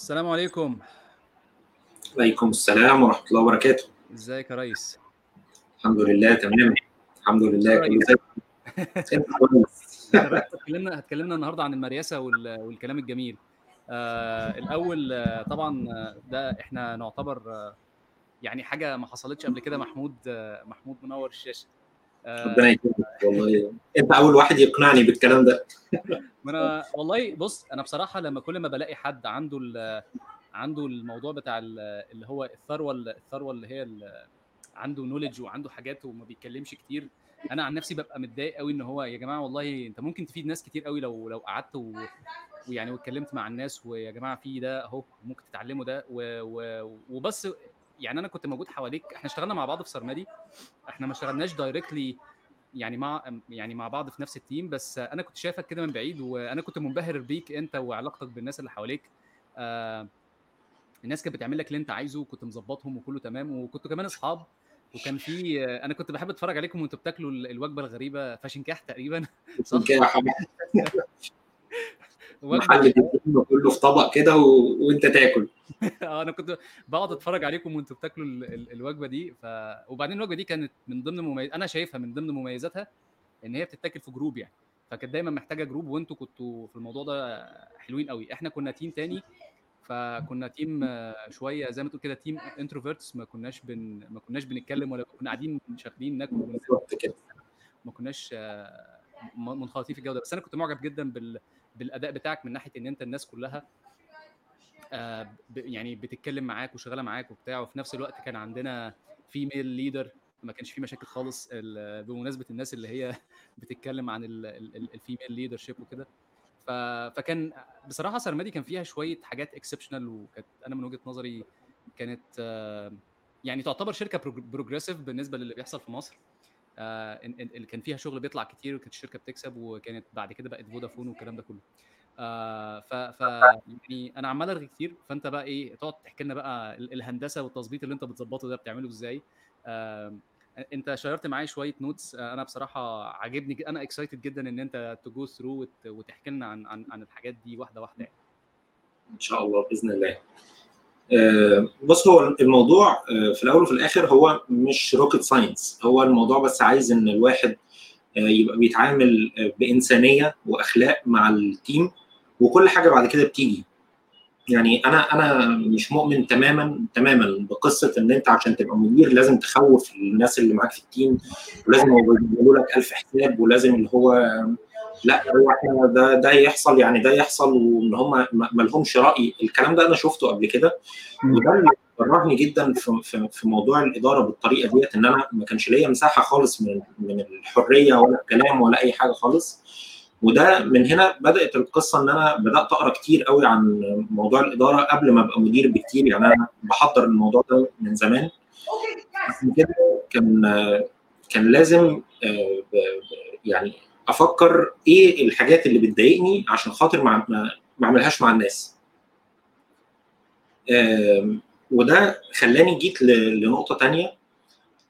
السلام عليكم. عليكم السلام ورحمة الله وبركاته. ازيك يا ريس؟ الحمد لله تمام. الحمد لله كله كويس؟ هتكلمنا هتكلمنا النهارده عن المريسة وال- والكلام الجميل. آه الأول آه، طبعا آه، ده إحنا نعتبر آه، يعني حاجة ما حصلتش قبل كده محمود آه، محمود منور الشاشة. ربنا يكرمك والله. انت اول واحد يقنعني بالكلام ده. ما أنا والله بص أنا بصراحة لما كل ما بلاقي حد عنده عنده الموضوع بتاع ال- اللي هو الثروة الثروة اللي هي عنده نولج وعنده حاجات وما بيتكلمش كتير أنا عن نفسي ببقى متضايق قوي ان هو يا جماعة والله انت ممكن تفيد ناس كتير قوي لو لو قعدت و... ويعني واتكلمت مع الناس ويا جماعة في ده اهو ممكن تتعلموا ده و... و... وبس يعني أنا كنت موجود حواليك إحنا اشتغلنا مع بعض في سرمدي إحنا ما اشتغلناش دايركتلي يعني مع يعني مع بعض في نفس التيم بس أنا كنت شايفك كده من بعيد وأنا كنت منبهر بيك أنت وعلاقتك بالناس اللي حواليك. آه الناس كانت بتعمل لك اللي أنت عايزه وكنت مظبطهم وكله تمام وكنتوا كمان أصحاب. وكان في أنا كنت بحب أتفرج عليكم وأنتوا بتاكلوا ال- الوجبة الغريبة فاشنكاح تقريبا. صح؟ محل كله في طبق كده و... وانت تاكل. آه أنا كنت بقعد أتفرج عليكم وأنتوا بتاكلوا ال- ال- الوجبة دي ف... وبعدين الوجبة دي كانت من ضمن مميز... أنا شايفها من ضمن مميزاتها إن هي بتتاكل في group يعني. فكانت دايما محتاجة group وأنتوا كنتوا في الموضوع ده حلوين قوي. إحنا كنا team تاني فكنا team شوية زي ما تقول كده team introverts ما كناش بن... ما كناش بنتكلم ولا كنا قاعدين شغالين ناكل ما كناش آه، منخرطين في الجودة. بس أنا كنت معجب جدا بال... بالأداء بتاعك من ناحية إن أنت الناس كلها آه، يعني بتتكلم معاك وشغالة معاك وبتاع وفي نفس الوقت كان عندنا female leader ما كانش في مشاكل خالص ال- بمناسبة الناس اللي هي بتتكلم عن ال female leadership وكده. ف- فكان بصراحة سرمدي كان فيها شوية حاجات exceptional وكانت أنا من وجهة نظري كانت آه، يعني تعتبر شركة progressive بالنسبة للي بيحصل في مصر. آه، اللي كان فيها شغل بيطلع كتير وكانت الشركة بتكسب وكانت بعد كده بقت فودافون والكلام ده كله. آه ف, ف يعني أنا عمال أرغي كتير. فأنت بقى إيه تقعد تحكي لنا بقى ال- الهندسة والتظبيط اللي أنت بتظبطه ده بتعمله إزاي؟ أنت share ت معايا شوية notes آه أنا بصراحة عاجبني أنا excited جدا إن أنت ت go through وتحكي لنا عن عن عن الحاجات دي واحدة واحدة يعني. إن شاء الله بإذن الله. بص هو الموضوع آه، في الأول وفي الآخر هو مش rocket science هو الموضوع بس عايز إن الواحد آه، يبقى بيتعامل آه، بإنسانية وأخلاق مع ال team وكل حاجة بعد كده بتيجي. يعني أنا أنا مش مؤمن تماما تماما بقصة إن أنت عشان تبقى مدير لازم تخوف الناس اللي معاك في ال team ولازم يعملوا لك ألف حساب ولازم اللي هو لا هو إحنا ده ده يحصل يعني ده يحصل وإن هم ما لهمش رأي. الكلام ده أنا شفته قبل كده. وده اللي كرهني جدا في, في, في موضوع الإدارة بالطريقة ديت إن أنا ما كانش ليا مساحة خالص من من الحرية ولا الكلام ولا أي حاجة خالص. وده من هنا بدأت القصة إن أنا بدأت أقرأ كتير قوي عن موضوع الإدارة قبل ما أبقى مدير بكتير. يعني أنا بحضر الموضوع ده من زمان. كده كان كان لازم آه، يعني أفكر إيه الحاجات اللي بتضايقني عشان خاطر ما ما اعملهاش مع الناس. وده خلاني جيت لنقطة تانية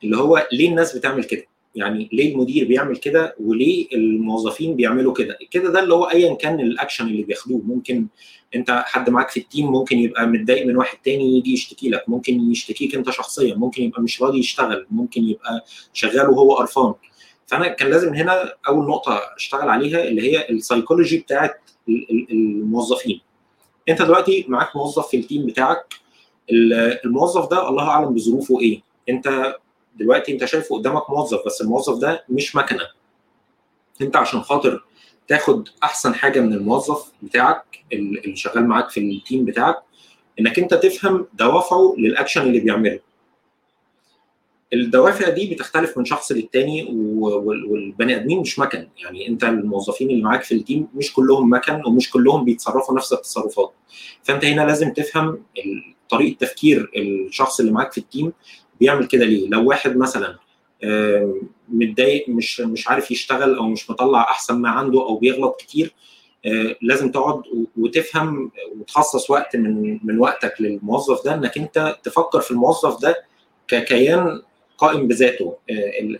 اللي هو ليه الناس بتعمل كده؟ يعني ليه المدير بيعمل كده وليه الموظفين بيعملوا كده؟ كده ده اللي هو ايا كان الأكشن اللي بياخدوه. ممكن أنت حد معاك في ال team ممكن يبقى متضايق من واحد تاني يجي يشتكي لك ممكن يشتكيك أنت شخصيا ممكن يبقى مش راضي يشتغل ممكن يبقى شغال وهو قرفان. فانا كان لازم هنا اول نقطه اشتغل عليها اللي هي السايكولوجي بتاعت ال- ال- الموظفين. انت دلوقتي معاك موظف في ال team بتاعك ال- الموظف ده الله اعلم بظروفه إيه. انت دلوقتي انت شايفه قدامك موظف بس الموظف ده مش مكنة. انت عشان خاطر تاخد احسن حاجة من الموظف بتاعك ال- اللي شغال معاك في ال team بتاعك انك انت تفهم دوافعه للأكشن اللي بيعمله. الدوافع دي بتختلف من شخص للتاني والبني آدمين مش مكن. يعني أنت الموظفين اللي معاك في ال team مش كلهم مكن ومش كلهم بيتصرفوا نفس التصرفات. فأنت هنا لازم تفهم طريقة تفكير الشخص اللي معاك في ال team بيعمل كده ليه. لو واحد مثلا متضايق مش مش عارف يشتغل أو مش مطلع أحسن ما عنده أو بيغلط كتير آه، لازم تقعد وتفهم وتخصص وقت من من وقتك للموظف ده إنك أنت تفكر في الموظف ده ككيان قائم بذاته.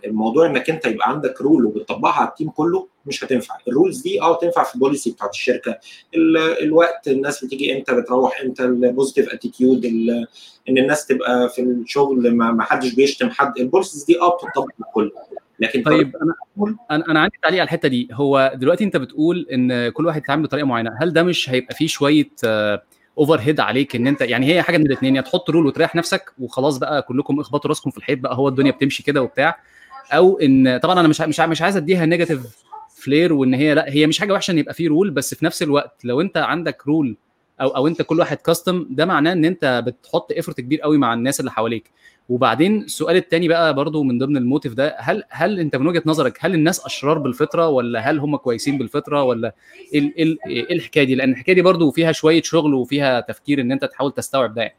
الموضوع إنك أنت يبقى عندك rule وبتطبقها على ال team كله مش هتنفع. ال rules دي آه تنفع في ال policy بتاعت الشركة. الوقت الناس بتيجي إمتى بتروح إمتى ال positive attitude إن الناس تبقى في الشغل ما حدش بيشتم حد. ال policies دي آه بتطبق الكل. لكن طيب أنا أنا أنا عندي تعليق على الحتة دي. هو دلوقتي أنت بتقول إن كل واحد يتعامل بطريقة معينة. هل ده مش هيبقى فيه شوية overhead عليك إن أنت يعني هي حاجة من الاثنين يا تحط rule وتريح نفسك وخلاص بقى كلكم اخبطوا راسكم في الحيط بقى هو الدنيا بتمشي كده وبتاع. أو إن طبعا أنا مش مش مش عايز أديها negative flair وإن هي لأ هي مش حاجة وحشة إن يبقى فيه rule بس في نفس الوقت لو أنت عندك rule أو أو أنت كل واحد custom ده معناه إن أنت بتحط effort كبير قوي مع الناس اللي حواليك. وبعدين السؤال الثاني بقى برضو من ضمن ال motive ده هل هل أنت من وجهة نظرك هل الناس أشرار بالفطرة ولا هل هم كويسين بالفطرة ولا إيه الحكاية دي؟ لأن الحكاية دي برضو فيها شوية شغل وفيها تفكير إن أنت تحاول تستوعب ده يعني.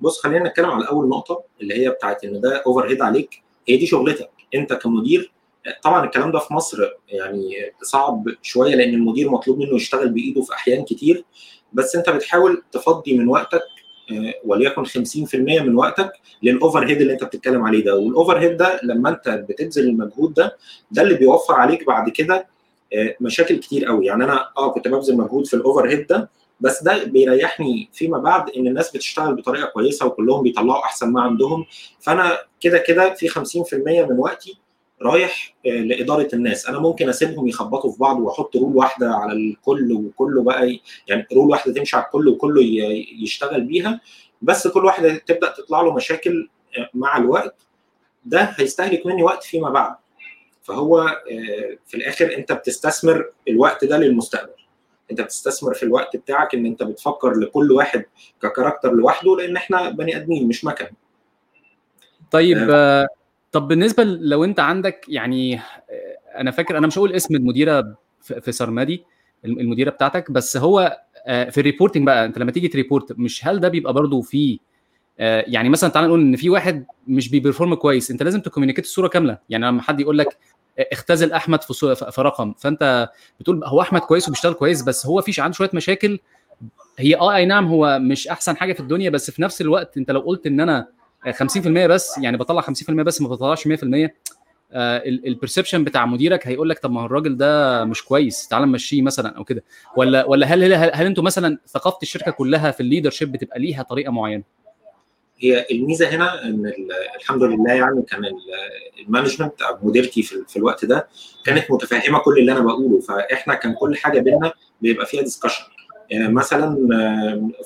بص خلينا نتكلم على اول نقطة اللي هي بتاعت إن ده overhead عليك. هي دي شغلتك. أنت كمدير طبعا الكلام ده في مصر يعني صعب شوية لأن المدير مطلوب منه يشتغل بإيده في أحيان كتير. بس انت بتحاول تفضي من وقتك وليكن 50% من وقتك لل overhead اللي انت بتتكلم عليه ده. وال overhead ده لما انت بتبذل المجهود ده ده اللي بيوفر عليك بعد كده مشاكل كتير قوي. يعني أنا آه كنت ببذل مجهود في ال overhead ده بس ده بيريحني فيما بعد إن الناس بتشتغل بطريقة كويسة وكلهم بيطلعوا أحسن ما عندهم. فأنا كده كده في 50% من وقتي رايح لإدارة الناس. أنا ممكن أسيبهم يخبطوا في بعض وأحط رول واحدة على الكل وكله بقى يعني رول واحدة تمشي على الكل وكله يشتغل بيها. بس كل واحدة تبدأ تطلع له مشاكل مع الوقت. ده هيستهلك مني وقت فيما بعد. فهو في الآخر أنت بتستثمر الوقت ده للمستقبل. أنت بتستثمر في الوقت بتاعك إن أنت بتفكر لكل واحد ك character لوحده لأن إحنا بني آدمين مش مكن طيب آه. طب بالنسبة لو انت عندك يعني أنا فاكر أنا مش هقول اسم المديرة في سرمادي المديرة بتاعتك بس هو في ال reporting بقى انت لما تيجي ت report مش هل ده بيبقى برضه في يعني مثلا تعال نقول إن في واحد مش بي perform كويس انت لازم ت communicate الصورة كاملة. يعني لما حد يقول لك اختزل أحمد في في رقم فأنت بتقول هو أحمد كويس وبيشتغل كويس بس هو فيش عنده شوية مشاكل. هي آه أي نعم هو مش أحسن حاجة في الدنيا بس في نفس الوقت انت لو قلت إن أنا 50% بس يعني بطلع 50% بس ما بطلعش 100% ال perception بتاع مديرك هيقول لك طب ما هو الراجل ده مش كويس تعال نمشيه مثلا أو كده. ولا ولا هل هل, أنتوا مثلا ثقافة الشركة كلها في ال leadership بتبقى ليها طريقة معينة؟ هي الميزة هنا إن الحمد لله يعني كان ال management أو مديرتي في, الوقت ده كانت متفهمة كل اللي أنا بقوله. فإحنا كان كل حاجة بينا بيبقى فيها discussion مثلا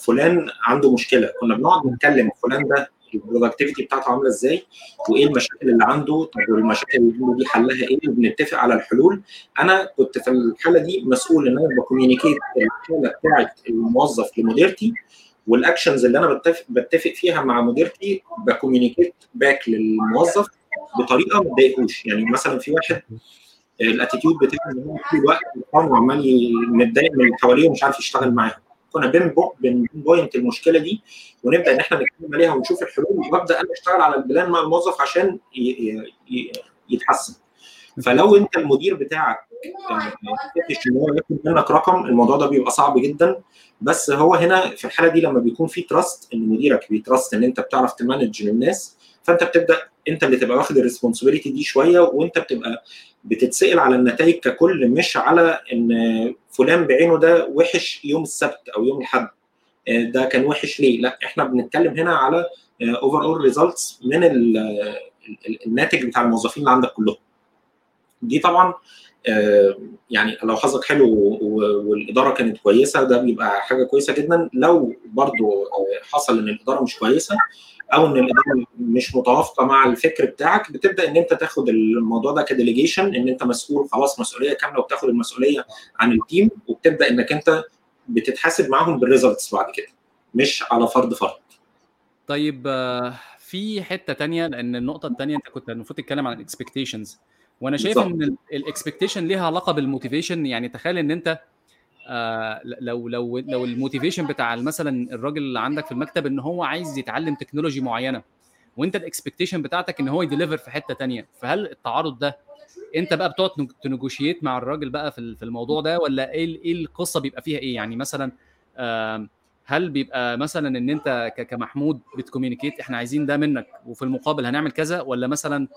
فلان عنده مشكلة كنا بنقعد نتكلم فلان ده ال productivity بتاعته عاملة إزاي وإيه المشاكل اللي عنده طب والمشاكل اللي دي حلها إيه وبنتفق على الحلول. أنا كنت في الحالة دي مسؤول إن أنا ب communicate الحالة بتاعت الموظف لمديرتي وال actions اللي أنا بتفق بتفق فيها مع مديرتي ب communicate back للموظف بطريقة ما تضايقوش. يعني مثلا في واحد ال attitude بتاعه إن هو طول الوقت وعمال متضايق من اللي حواليه ومش عارف يشتغل معاهم. كنا بن pinpoint المشكلة دي ونبدأ إن إحنا نتكلم عليها ونشوف الحلول وأبدأ أنا أشتغل على ال plan مع الموظف عشان يتحسن. فلو أنت المدير بتاعك مستني هو منك رقم الموضوع ده بيبقى صعب جدا. بس هو هنا في الحالة دي لما بيكون في trust إن مديرك بي trust إن أنت بتعرف ت manage الناس فأنت بتبدأ انت اللي تبقى واخد ال responsibility دي شوية وانت بتبقى بتتسأل على النتائج ككل مش على إن فلان بعينه ده وحش يوم السبت أو يوم الأحد ده كان وحش ليه؟ لا إحنا بنتكلم هنا على overall results من الناتج بتاع الموظفين اللي عندك كلهم. دي طبعا يعني لو حظك حلو والإدارة كانت كويسة ده بيبقى حاجة كويسة جدا لو برضو حصل إن الإدارة مش كويسة أو ان الإدارة مش متوافقة مع الفكر بتاعك بتبدأ إن أنت تاخد الموضوع ده ك delegation إن أنت مسؤول خلاص مسؤولية كاملة وبتاخد المسؤولية عن ال team وبتبدأ إنك أنت بتتحاسب معاهم بال results بعد كده مش على فرد فرد. طيب في حتة تانية لأن النقطة الثانية أنت كنت المفروض تتكلم عن ال expectations وأنا شايف إن ال expectation ليها علاقة بال motivation يعني تخيل إن أنت آه لو لو لو ال motivation بتاع مثلا الراجل اللي عندك في المكتب إن هو عايز يتعلم technology معينة وأنت ال expectation بتاعتك إن هو ي deliver في حتة تانية فهل التعارض ده أنت بقى بتقعد ت negotiate مع الراجل بقى في الموضوع ده ولا إيه إيه القصة بيبقى فيها إيه؟ يعني مثلا آه هل بيبقى مثلا إن أنت كمحمود بت communicate إحنا عايزين ده منك وفي المقابل هنعمل كذا ولا مثلا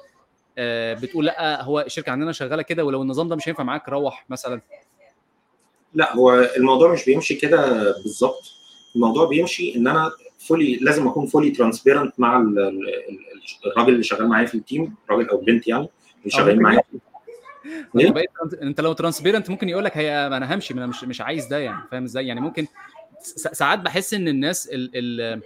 بتقول لأ هو الشركة عندنا شغالة كده ولو النظام ده مش هينفع معاك روح مثلا؟ لا هو الموضوع مش بيمشي كده بالظبط. الموضوع بيمشي إن أنا fully لازم أكون fully transparent مع الراجل اللي شغال معايا في ال team راجل أو بنت يعني اللي شغالين معايا. أنت لو transparent ممكن يقول لك هي أنا همشي أنا مش مش عايز ده يعني فاهم إزاي؟ يعني ممكن ساعات بحس إن الناس ال ال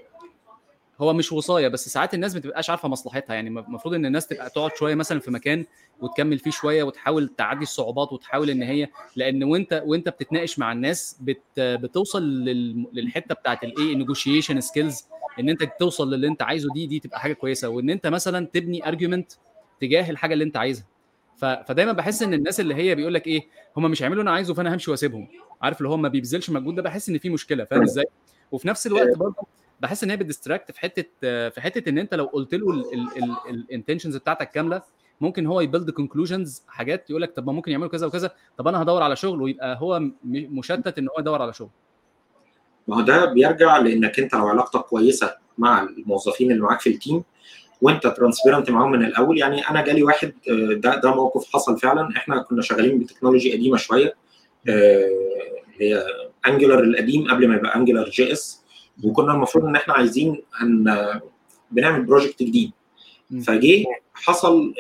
هو مش وصاية بس ساعات الناس ما بتبقاش عارفة مصلحتها. يعني المفروض إن الناس تبقى تقعد شوية مثلا في مكان وتكمل فيه شوية وتحاول تعدي الصعوبات وتحاول إن هي لأن وأنت وأنت بتتناقش مع الناس بت بتوصل لل للحتة بتاعت الايه ال negotiation skills إن أنت توصل للي أنت عايزه دي دي تبقى حاجة كويسة. وإن أنت مثلا تبني argument تجاه الحاجة اللي أنت عايزها. فدايما بحس إن الناس اللي هي بيقول لك إيه هم مش هيعملوا أنا عايزه فأنا همشي وأسيبهم. عارف اللي هو ما بيبذلش مجهود ده بحس إن في مشكلة. فاهم إزاي؟ وفي نفس الوقت برضه بحس إن هي بت distract في حتة في حتة إن أنت لو قلت له ال intentions بتاعتك كاملة ممكن هو ي build conclusions حاجات يقول لك طب ما ممكن يعملوا كذا وكذا طب أنا هدور على شغل ويبقى هو مشتت إن هو يدور على شغل. ما هو ده بيرجع لإنك أنت لو علاقتك كويسة مع الموظفين اللي معاك في ال team وأنت transparent معاهم من الأول يعني أنا جالي واحد ده ده موقف حصل فعلا إحنا كنا شغالين ب technology قديمة شوية هي Angular القديم قبل ما يبقى Angular JS وكنا المفروض إن إحنا عايزين هن بنعمل project جديد. فجه حصل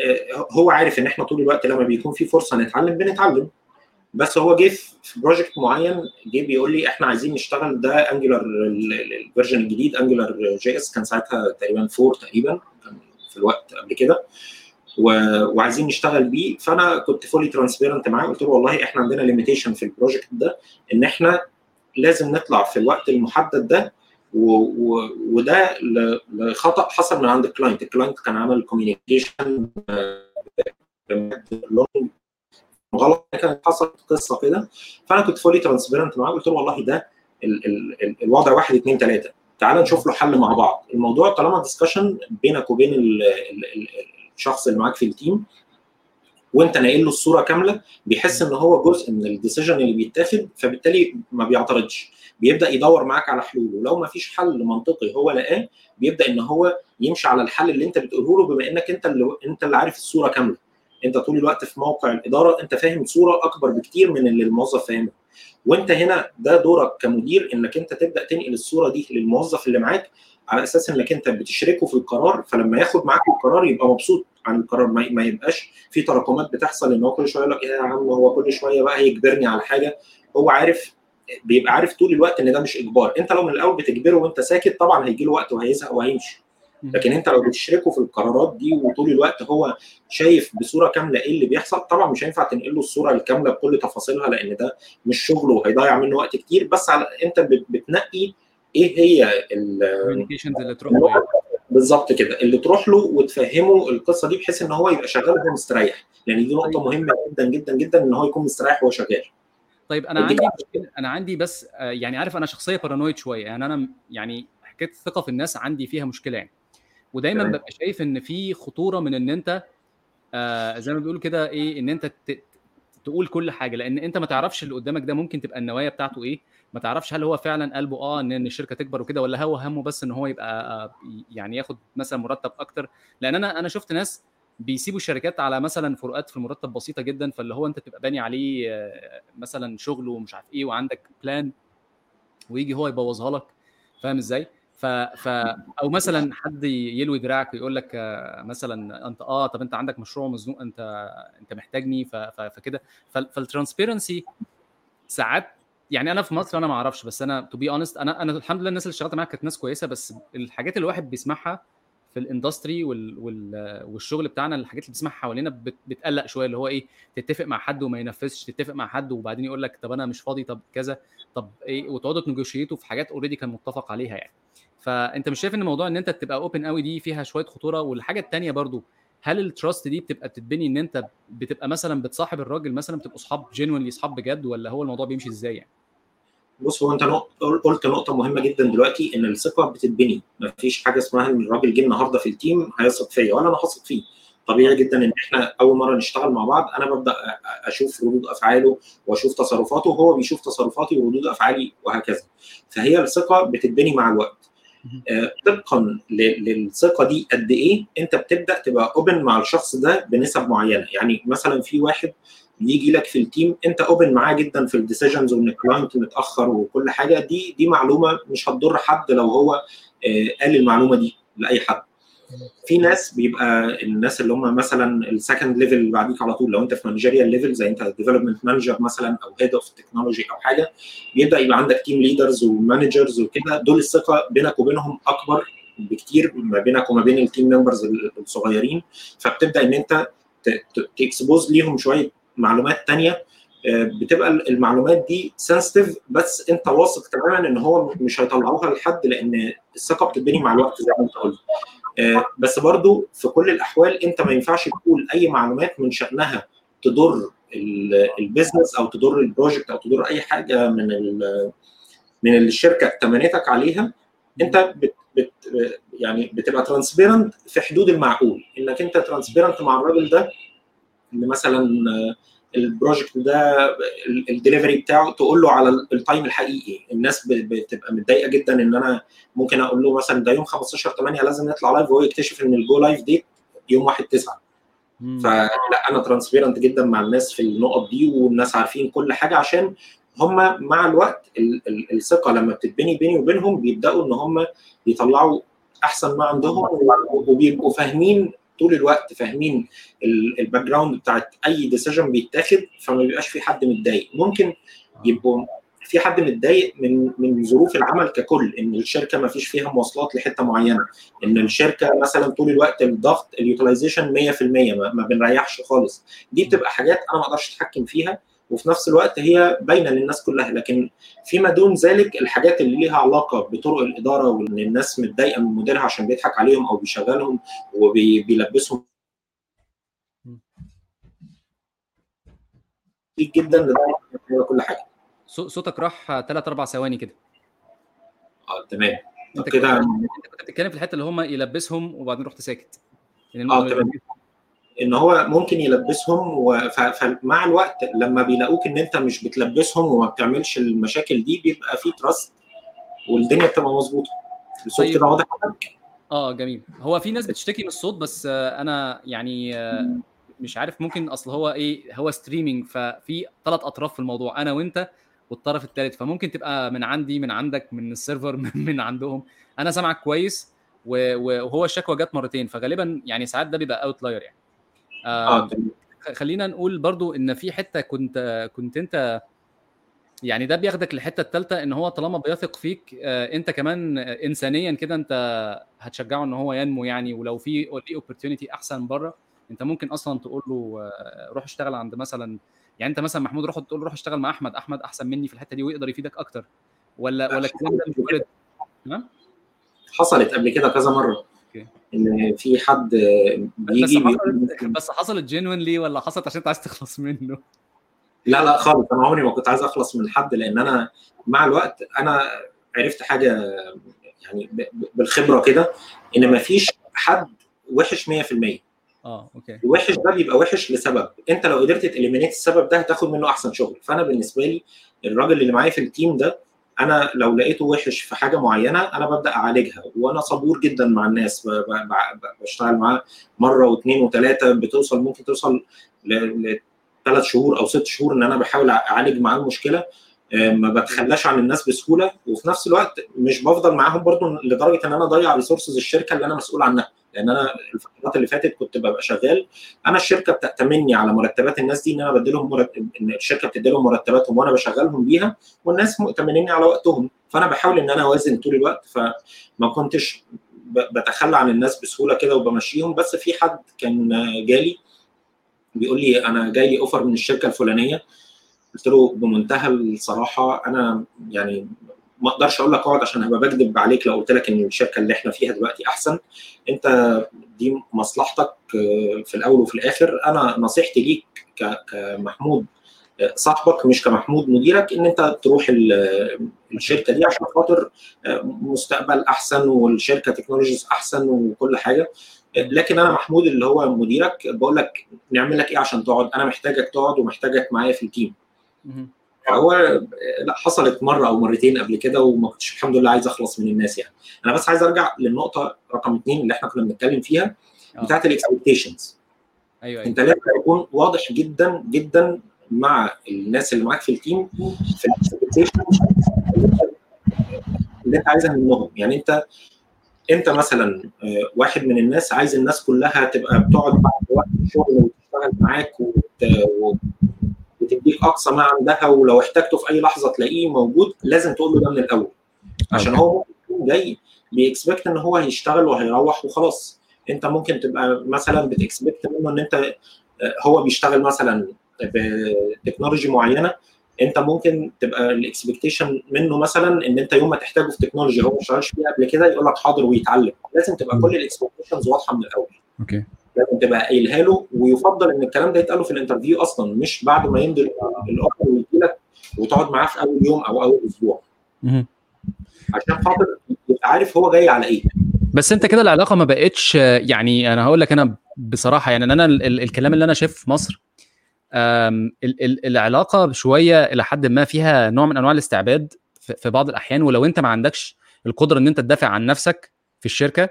هو عارف إن إحنا طول الوقت لما بيكون في فرصة نتعلم بنتعلم. بس هو جه في project معين جه بيقول لي إحنا عايزين نشتغل ده Angular ال version الجديد Angular JS كان ساعتها تقريبا 4 تقريبا كان في الوقت قبل كده. وعايزين نشتغل بيه. فأنا كنت fully transparent معاه قلت له والله إحنا عندنا limitation في ال project ده إن إحنا لازم نطلع في الوقت المحدد ده وده لخطأ حصل من عند ال client ال client كان عمل communication غلط. كانت حصلت قصة كده. فأنا كنت fully transparent معاه. قلت له والله ده ال ال ال الوضع واحد اثنين ثلاثة تعال نشوف له حل مع بعض. الموضوع طالما discussion بينك وبين ال ال الشخص اللي معاك في ال team وانت ناقل له الصورة كاملة بيحس إن هو جزء من الديسيجن اللي بيتاخد فبالتالي ما بيعترضش. بيبدأ يدور معاك على حلول ولو ما فيش حل منطقي هو لقاه بيبدأ إن هو يمشي على الحل اللي أنت بتقوله له بما إنك أنت اللي أنت اللي عارف الصورة كاملة. أنت طول الوقت في موقع الإدارة أنت فاهم صوره أكبر بكتير من اللي الموظف فاهمها. وأنت هنا ده دورك كمدير إنك أنت تبدأ تنقل الصورة دي للموظف اللي معاك على أساس إنك أنت بتشركه في القرار. فلما ياخد معاك القرار يبقى مبسوط عن القرار. ما, ما يبقاش في تراكمات بتحصل إن هو كل شوية يقول لك إيه يا عم هو كل شوية بقى هيجبرني على حاجة. هو عارف بيبقى عارف طول الوقت إن ده مش إجبار. أنت لو من الأول بتجبره وأنت ساكت طبعا هيجي له وقت وهيزهق وهيمشي. لكن أنت لو بتشركه في القرارات دي وطول الوقت هو شايف بصورة كاملة إيه اللي بيحصل طبعا مش هينفع تنقل له الصورة الكاملة بكل تفاصيلها لأن ده مش شغله وهيضيع منه وقت كتير. بس على أنت بتنقي إيه هي ال communications اللي تروح له. بالظبط كده. اللي تروح له وتفهمه القصة دي بحيث إن هو يبقى شغال وهو مستريح. لأن دي نقطة مهمة جدا جدا جدا إن هو يكون مستريح وهو شغال. طيب أنا عندي مشكلة أنا عندي بس يعني عارف أنا شخصية paranoid شوية يعني أنا يعني حكاية الثقة في الناس عندي فيها مشكلة يعني. ودايما ببقى شايف إن في خطورة من إن أنت آه زي ما بيقولوا كده إيه إن أنت تقول كل حاجة لأن أنت ما تعرفش اللي قدامك ده ممكن تبقى النوايا بتاعته إيه ما تعرفش هل هو فعلا قلبه آه إن الشركة تكبر وكده ولا هو همه بس إن هو يبقى آه يعني ياخد مثلا مرتب أكتر. لأن أنا أنا شفت ناس بيسيبوا الشركات على مثلا فروقات في المرتب بسيطة جدا فاللي هو أنت تبقى باني عليه آه مثلا شغل ومش عارف إيه وعندك plan ويجي هو يبوظها لك فاهم إزاي؟ ف... ف أو مثلا حد يلوي دراعك ويقول لك مثلا أنت آه طب أنت عندك مشروع مزنوق أنت أنت محتاجني ف... ف... فكده ف... فال transparency ساعات يعني أنا في مصر أنا ما أعرفش بس أنا to be honest أنا أنا الحمد لله الناس اللي اشتغلت معاها كانت ناس كويسة بس الحاجات اللي الواحد بيسمعها في ال industry وال... وال... والشغل بتاعنا الحاجات اللي بنسمعها حوالينا بت... بتقلق شوية اللي هو إيه تتفق مع حد وما ينفذش تتفق مع حد وبعدين يقول لك طب أنا مش فاضي طب كذا طب إيه وتقعدوا ت negotiate وا في حاجات already كان متفق عليها يعني فأنت مش شايف إن الموضوع إن أنت تبقى open قوي دي فيها شوية خطورة والحاجة الثانية برضو هل ال trust دي بتبقى بتتبني إن أنت بتبقى مثلا بتصاحب الراجل مثلا بتبقوا اصحاب genuinely اصحاب بجد ولا هو الموضوع بيمشي إزاي يعني؟ بص هو انت نقطة قلت نقطة مهمة جدا دلوقتي إن الثقة بتتبني، مفيش حاجة اسمها إن الراجل جه النهارده في ال team هيثق فيا ولا أنا هثق فيه. طبيعي جدا إن إحنا أول مرة نشتغل مع بعض أنا ببدأ أشوف ردود أفعاله وأشوف تصرفاته وهو بيشوف تصرفاتي وردود أفعالي وهكذا. فهي الثقة بتتبني مع الوقت. طبقا للثقة دي قد إيه؟ أنت بتبدأ تبقى open مع الشخص ده بنسب معينة. يعني مثلا في واحد يجي لك في ال team انت open معاه جدا في ال decisions وإن ال client متأخر وكل حاجة دي دي معلومة مش هتضر حد لو هو قال المعلومة دي لأي حد. في ناس بيبقى الناس اللي هم مثلا ال second level اللي بعديك على طول لو أنت في managerial level زي أنت development manager مثلا أو head of technology أو حاجة بيبدأ يبقى عندك team leaders و managers وكده دول الثقة بينك وبينهم أكبر بكتير ما بينك وما بين ال team members الصغيرين. فبتبدأ إن أنت ت expose ليهم شوية معلومات تانية بتبقى المعلومات دي sensitive بس انت واثق تماما إن هو مش هيطلعوها لحد لأن الثقة بتتبني مع الوقت زي ما انت قلت. بس برضو في كل الأحوال انت ما ينفعش تقول أي معلومات من شأنها تضر ال business أو تضر ال project أو تضر أي حاجة من من اللي الشركة ائتمنتك عليها. انت بت بت يعني بتبقى transparent في حدود المعقول. إنك انت transparent مع الراجل ده إن مثلا ال project ده الدليفري بتاعه تقول له على ال time الحقيقي. الناس بتبقى متضايقة جدا إن أنا ممكن أقول له مثلا ده يوم 15 8 لازم نطلع live وهو يكتشف إن ال go live date يوم 1 9 فلا أنا transparent جدا مع الناس في النقط دي والناس عارفين كل حاجة عشان هم مع الوقت الثقة لما بتتبني بيني وبينهم بيبدأوا إن هم يطلعوا أحسن ما عندهم وبيبقوا فاهمين طول الوقت فاهمين ال background بتاعت أي decision بيتاخد فما بيبقاش في حد متضايق. ممكن يبقوا في حد متضايق من من ظروف العمل ككل إن الشركة ما فيش فيها مواصلات لحتة معينة. إن الشركة مثلا طول الوقت الضغط اليوتيلايزيشن 100% ما, بنريحش خالص. دي بتبقى حاجات أنا ما أقدرش أتحكم فيها. وفي نفس الوقت هي باينة للناس كلها. لكن فيما دون ذلك الحاجات اللي ليها علاقة بطرق الإدارة وإن الناس متضايقة من مديرها عشان بيضحك عليهم أو بيشغلهم وبيلبسهم جدا لدرجة كل حاجة. صوتك راح ثلاث أربع ثواني كده. آه تمام. أنت كده كنت بتتكلم في الحتة اللي هم يلبسهم وبعدين رحت ساكت. آه تمام. إن هو ممكن يلبسهم. فمع الوقت لما بيلاقوك إن أنت مش بتلبسهم وما بتعملش المشاكل دي بيبقى في تراست والدنيا بتبقى مظبوطة الصوت طيب. كده واضح آه جميل هو في ناس بتشتكي من الصوت بس أنا يعني مش عارف ممكن أصل هو إيه هو streaming ففي ثلاث أطراف في الموضوع أنا وأنت والطرف الثالث فممكن تبقى من عندي من عندك من ال server من عندهم أنا سامعك كويس وهو الشكوى جت مرتين فغالبا يعني ساعات ده بيبقى outlier يعني خلينا نقول برضو إن في حتة كنت كنت أنت يعني ده بياخدك للحتة الثالثه إن هو طالما بيثق فيك أنت كمان انسانيا كده أنت هتشجعه إن هو ينمو يعني ولو في ليه opportunity أحسن بره أنت ممكن أصلا تقول له روح اشتغل عند مثلا يعني أنت مثلا محمود روح تقول له روح اشتغل مع أحمد أحمد أحسن مني في الحتة دي ويقدر يفيدك أكتر. ولا ولا الكلام ده مش وارد؟ حصلت قبل كده كذا مرة. إن في حد بيجي بس حصلت بس حصلت genuinely ولا حصلت عشان انت عايز تخلص منه؟ لا لا خالص. أنا عمري ما كنت عايز أخلص من حد لأن أنا مع الوقت أنا عرفت حاجة يعني بالخبرة كده إن ما فيش حد وحش 100% آه okay. الوحش ده بيبقى وحش لسبب. أنت لو قدرت ت eliminate السبب ده هتاخد منه أحسن شغل. فأنا بالنسبة لي الراجل اللي معايا في ال team ده أنا لو لقيته وحش في حاجة معينة أنا ببدأ أعالجها وأنا صبور جدا مع الناس بشتغل معاه مرة واثنين وثلاثه بتوصل ممكن توصل لثلاث شهور أو ست شهور إن أنا بحاول أعالج معاه المشكلة ما بتخلاش عن الناس بسهولة وفي نفس الوقت مش بفضل معاهم برضو لدرجة إن أنا أضيع ريسورسز الشركة اللي أنا مسؤول عنها. لأن أنا الفترات اللي فاتت كنت ببقى شغال أنا الشركة بتأتمني على مرتبات الناس دي إن أنا بديلهم مرتب إن الشركة بتدي لهم مرتباتهم وأنا بشغلهم بيها والناس مؤتمنين على وقتهم. فأنا بحاول إن أنا أوازن طول الوقت فما كنتش بتخلى عن الناس بسهولة كده وبمشيهم. بس في حد كان جالي بيقول لي أنا جاي لي offer من الشركة الفلانية. قلت له بمنتهى الصراحة أنا يعني ما أقدرش أقول لك اقعد عشان هبقى بكذب عليك لو قلت لك إن الشركة اللي إحنا فيها دلوقتي أحسن. أنت دي مصلحتك في الأول وفي الآخر. أنا نصيحتي ليك كمحمود صاحبك مش كمحمود مديرك إن أنت تروح الشركة دي عشان خاطر مستقبل أحسن والشركة technologies أحسن وكل حاجة. لكن أنا محمود اللي هو مديرك بقول لك نعمل لك إيه عشان تقعد؟ أنا محتاجك تقعد ومحتاجك معايا في ال team فهو لا حصلت مرة أو مرتين قبل كده وما كنتش الحمد لله عايز أخلص من الناس يعني. أنا بس عايز أرجع للنقطة رقم اثنين اللي إحنا كنا بنتكلم فيها بتاعت ال expectations أيوه أيوه. أنت لازم يكون واضح جدا جدا مع الناس اللي معاك في ال team في ال expectations اللي أنت عايزها منهم. يعني أنت أنت مثلا آه، واحد من الناس عايز الناس كلها تبقى بتقعد بعد وقت الشغل وتشتغل معاك وت... وتديك أقصى ما عندها ولو احتاجته في أي لحظة تلاقيه موجود لازم تقول له ده من الأول. عشان هو ممكن يكون جاي بيكسبكت إن هو هيشتغل وهيروح وخلاص. أنت ممكن تبقى مثلا بتكسبكت منه إن أنت آه، هو بيشتغل مثلا بتكنولوجي معينة. أنت ممكن تبقى ال expectation منه مثلا إن أنت يوم ما تحتاجه في technology هو ما اشتغلش فيها قبل كده يقول لك حاضر ويتعلم. لازم تبقى كل ال expectations واضحة من الأول. okay. لازم تبقى قايلها له ويفضل إن الكلام ده يتقال في ال interview أصلا مش بعد ما يمضي ال offer ويجي لك وتقعد معاه في أول يوم أو أول أسبوع. عشان خاطر يبقى عارف هو جاي على إيه بس أنت كده العلاقة ما بقتش يعني أنا هقول لك أنا بصراحة يعني أنا ال- ال- الكلام اللي أنا شايفه في مصر ال- ال- العلاقة شوية إلى حد ما فيها نوع من أنواع الاستعباد في بعض الأحيان ولو أنت ما عندكش القدرة إن أنت تدافع عن نفسك في الشركة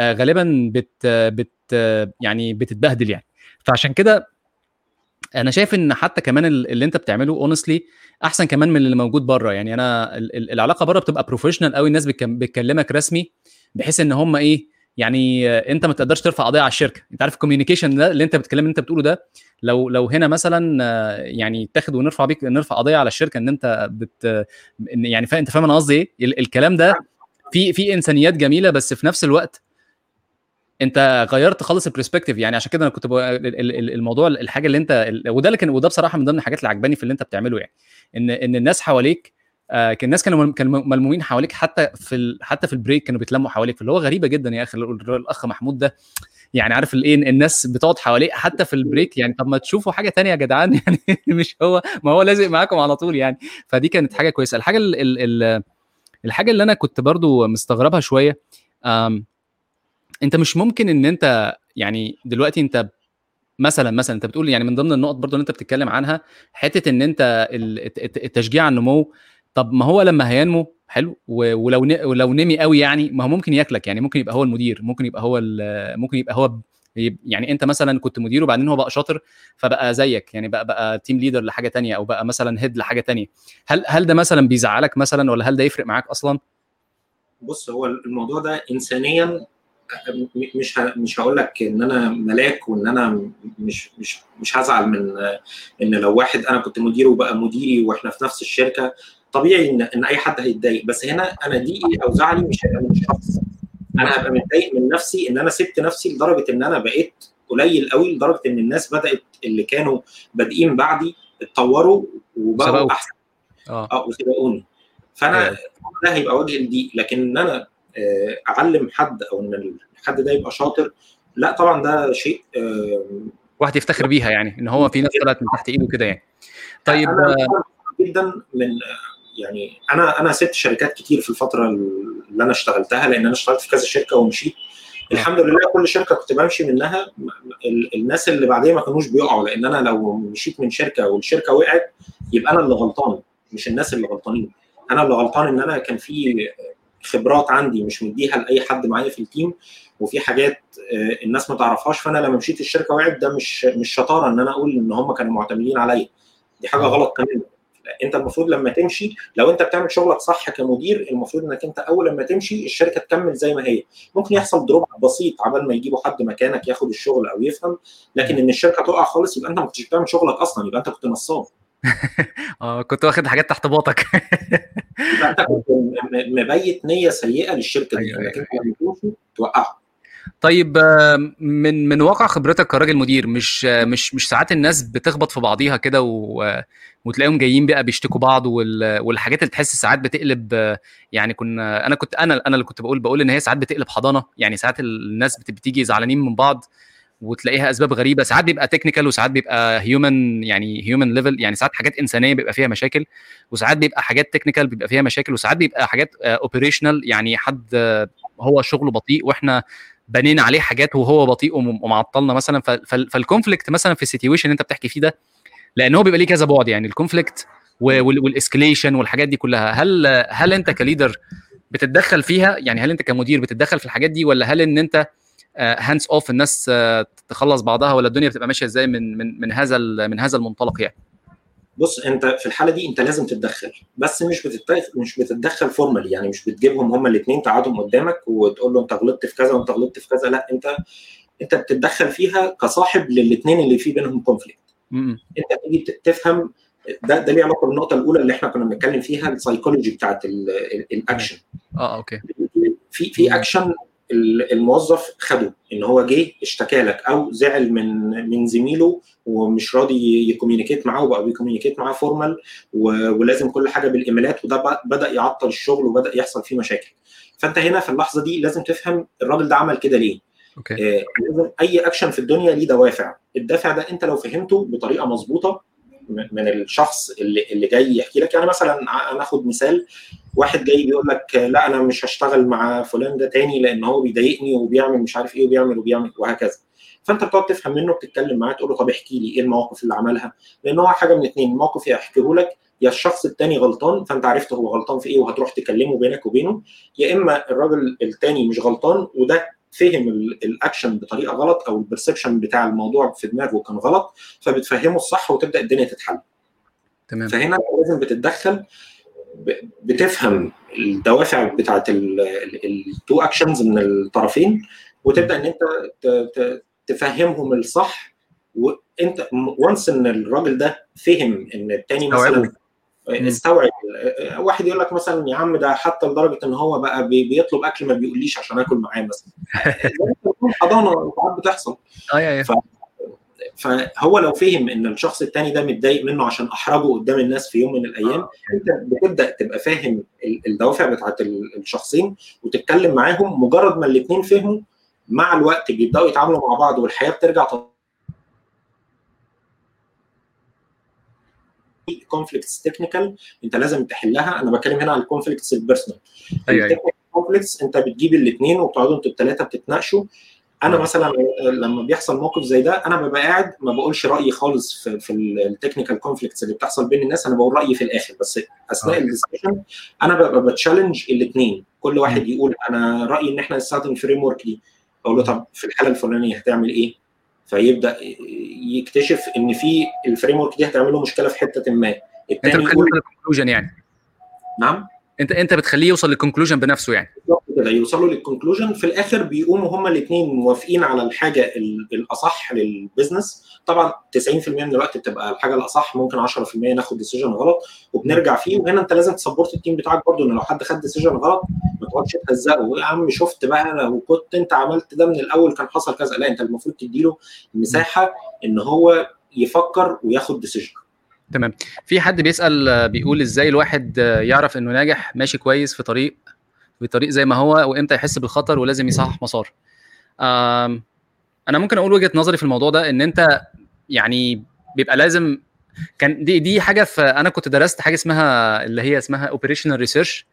غالبا بت بت يعني بتتبهدل يعني. فعشان كده أنا شايف إن حتى كمان ال- اللي أنت بتعمله honestly أحسن كمان من اللي موجود بره يعني أنا ال- ال- العلاقة بره بتبقى professional قوي الناس بتكلم- بتكلمك رسمي بحيث إن هم إيه يعني آه، أنت ما تقدرش ترفع قضية على الشركة. أنت عارف ال communication ده اللي أنت بتتكلم أنت بتقوله ده لو لو هنا مثلا آه، يعني تاخد ونرفع بيك نرفع قضية على الشركة إن أنت بت يعني فا أنت فاهم أنا قصدي إيه؟ ال- الكلام ده في في إنسانيات جميلة بس في نفس الوقت انت غيرت خالص ال perspective يعني عشان كده أنا كنت الموضوع الحاجة اللي انت وده اللي كان وده بصراحة من ضمن الحاجات اللي عجباني في اللي انت بتعمله يعني. ان ان الناس حواليك آه، كان الناس كانوا كانوا ملمومين حواليك حتى في ال... حتى في ال break كانوا بيتلموا حواليك. فاللي هو غريبة جدا يا أخي ال- الأخ محمود ده. يعني عارف الايه الناس بتقعد حواليه حتى في ال break يعني طب ما تشوفوا حاجة تانية يا جدعان. يعني مش هو ما هو لازق معاكم على طول يعني. فدي كانت حاجة كويسة. الحاجة ال... ال... ال... الحاجة اللي أنا كنت برضو مستغربها شوية. انت مش ممكن ان انت يعني دلوقتي انت مثلا مثلا انت بتقول يعني من ضمن النقط برضو اللي انت بتتكلم عنها حتة ان انت ال- الت- الت- التشجيع على النمو طب ما هو لما هينمو حلو ولو ولو نمي قوي يعني ما هو ممكن ياكلك يعني ممكن يبقى هو المدير ممكن يبقى هو ممكن يبقى هو يعني انت مثلا كنت مدير وبعدين هو بقى شاطر فبقى زيك يعني بقى بقى team leader لحاجة تانية أو بقى مثلا head لحاجة تانية. هل هل ده مثلا بيزعلك مثلا ولا هل ده يفرق معاك أصلا؟ بص هو الموضوع ده انسانيا مش مش هقول لك إن أنا ملاك وإن أنا مش مش مش هزعل من إن لو واحد أنا كنت مديره وبقى مديري وإحنا في نفس الشركة طبيعي إن إن أي حد هيتضايق. بس هنا أنا ضيقي أو زعلي مش هيبقى من الشخص. أنا هبقى متضايق من نفسي إن أنا سبت نفسي لدرجة إن أنا بقيت قليل قوي لدرجة إن الناس بدأت اللي كانوا بادئين بعدي اتطوروا وبقوا. أحسن. آه. آه وسبقوني. فأنا أيوة. ده هيبقى وجه الضيق لكن إن أنا آه، أعلم حد أو إن الحد ده يبقى شاطر لا طبعا ده شيء آه، واحد يفتخر بيها يعني إن هو في ناس طلعت من تحت إيده كده يعني. طيب أنا جدا من يعني أنا أنا سبت شركات كتير في الفترة اللي أنا اشتغلتها لأن أنا اشتغلت في كذا شركة ومشيت. الحمد لله كل شركة كنت بمشي منها ال- الناس اللي بعديها ما كانوش بيقعوا لأن أنا لو مشيت من شركة والشركة وقعت يبقى أنا اللي غلطان مش الناس اللي غلطانين. أنا اللي غلطان إن أنا كان في خبرات عندي مش مديها لأي حد معايا في التيم وفي حاجات آه، الناس ما تعرفهاش فأنا لما مشيت الشركة وقعت ده مش مش شطارة إن أنا أقول إن هم كانوا معتمدين عليا. دي حاجة غلط كمان أنت المفروض لما تمشي لو أنت بتعمل شغلك صح كمدير المفروض إنك أنت أول لما تمشي الشركة تكمل زي ما هي. ممكن يحصل دروب بسيط عبال ما يجيبوا حد مكانك ياخد الشغل أو يفهم لكن إن الشركة تقع خالص يبقى أنت ما كنتش بتعمل شغلك أصلا يبقى أنت كنت نصاب. آه كنت واخد حاجات تحت باطك انت كنت مبيت نية سيئة للشركة دي أيوة، إنك أنت لما تمشي توقعها. طيب من من واقع خبرتك كراجل مدير مش مش مش ساعات الناس بتخبط في بعضيها كده و... وتلاقيهم جايين بقى بيشتكوا بعض وال... والحاجات اللي تحس ساعات بتقلب يعني كنا أنا كنت أنا أنا اللي كنت بقول بقول إن هي ساعات بتقلب حضانة يعني ساعات الناس بت- بتيجي زعلانين من بعض وتلاقيها أسباب غريبة. ساعات بيبقى technical وساعات بيبقى human يعني human level يعني ساعات حاجات إنسانية بيبقى فيها مشاكل وساعات بيبقى حاجات technical بيبقى فيها مشاكل وساعات بيبقى حاجات operational يعني حد آه، هو شغله بطيء وإحنا بنينا عليه حاجات وهو بطيء ومعطلنا مثلا. فال conflict مثلا في ال situation أنت بتحكي فيه ده لأن هو بيبقى ليه كذا بعد يعني ال conflict وال escalation والحاجات دي كلها. هل هل أنت ك leader بتتدخل فيها؟ يعني هل أنت كمدير بتتدخل في الحاجات دي؟ ولا هل إن أنت hands off الناس تخلص بعضها ولا الدنيا بتبقى ماشية إزاي من من من هذا من هذا المنطلق يعني؟ بص أنت في الحالة دي أنت لازم تتدخل بس مش بتتدخل مش بتتدخل formally يعني مش بتجيبهم هما الاثنين تقعدهم قدامك وتقول له أنت غلطت في كذا وأنت غلطت في كذا لا أنت أنت بتتدخل فيها كصاحب للاثنين اللي في بينهم conflict أنت تيجي تفهم ده ده ليه علاقة بالنقطة الأولى اللي إحنا كنا بنتكلم فيها السايكولوجي بتاعت الاكشن آه okay. في في اكشن الموظف خده إن هو جه اشتكى لك أو زعل من من زميله ومش راضي ي communicate معاه وبقى بي communicate معاه formal ولازم كل حاجة بالإيميلات وده بدأ يعطل الشغل وبدأ يحصل فيه مشاكل. فأنت هنا في اللحظة دي لازم تفهم الراجل ده عمل كده ليه. okay. آه أي اكشن في الدنيا ليه دوافع. الدافع ده أنت لو فهمته بطريقة مظبوطة من الشخص اللي اللي جاي يحكي لك. يعني مثلا ناخد مثال. واحد جاي بيقول لك لا أنا مش هشتغل مع فلان ده تاني لأن هو بيضايقني وبيعمل مش عارف إيه وبيعمل وبيعمل وهكذا. فأنت بتقعد تفهم منه بتتكلم معاه تقول له طب احكي لي إيه المواقف اللي عملها؟ لأن هو حاجة من اثنين الموقف يا يحكيه لك يا الشخص التاني غلطان فأنت عرفت هو غلطان في إيه وهتروح تكلمه بينك وبينه. يا إما الراجل التاني مش غلطان وده فهم الاكشن بطريقة غلط أو ال perception بتاع الموضوع في دماغه كان غلط فبتفهمه الصح وتبدأ الدنيا تتحل. تمام. فهنا لازم بتتدخل بتفهم الدوافع بتاعت ال two actions من الطرفين وتبدأ إن أنت تفهمهم الصح وانت وانس إن الراجل ده فهم إن التاني مثلا استوعب. واحد يقول لك مثلا يا عم ده حتى لدرجة إن هو بقى بيطلب أكل ما بيقوليش عشان آكل معاه مثلا. حضانه ساعات بتحصل. أيوه ف... فهو لو فهم إن الشخص الثاني ده متضايق منه عشان أحرجه قدام الناس في يوم من الأيام أنت بتبدأ تبقى فاهم الدوافع بتاعت الشخصين وتتكلم معاهم مجرد ما الاثنين فهموا مع الوقت بيبدأوا يتعاملوا مع بعض والحياة بترجع conflicts technical انت لازم تحلها. أنا بتكلم هنا عن ال conflicts ال personal أيوه conflicts انت بتجيب الاثنين وبتقعدوا أنتوا الثلاثه بتتناقشوا. أنا مثلا لما بيحصل موقف زي ده أنا ببقى قاعد ما بقولش رأيي خالص في, في ال technical conflicts اللي بتحصل بين الناس. أنا بقول رأيي في الآخر. بس أثناء ال discussion أنا ببقى ب challenge الاثنين كل واحد يقول أنا رأيي إن إحنا نستخدم ال framework دي. أقول له طب في الحالة الفلانية هتعمل إيه؟ فيبدأ يكتشف إن في ال framework دي هتعمل له مشكلة في حتة ما. انت بتخليه يوصل لل conclusion يعني. نعم؟ انت انت بتخليه يوصل لل conclusion بنفسه يعني. كده يوصلوا لل conclusion في الآخر بيقوموا هما الاثنين موافقين على الحاجة الأصح لل business طبعا 90% من الوقت بتبقى الحاجة الأصح ممكن 10% ناخد decision غلط وبنرجع فيه. وهنا انت لازم ت support ال team بتاعك برضو إن لو حد خد decision غلط ما تقعدش تهزقه. يا عم شفت بقى لو كنت أنت عملت ده من الأول كان حصل كذا. لا أنت المفروض تديله مساحة إن هو يفكر وياخد decision تمام. في حد بيسأل بيقول إزاي الواحد يعرف إنه ناجح ماشي كويس في طريق في طريق زي ما هو وإمتى يحس بالخطر ولازم يصحح مسار. أنا ممكن أقول وجهة نظري في الموضوع ده إن أنت يعني بيبقى لازم كان دي دي حاجة في أنا كنت درست حاجة اسمها اللي هي اسمها operational research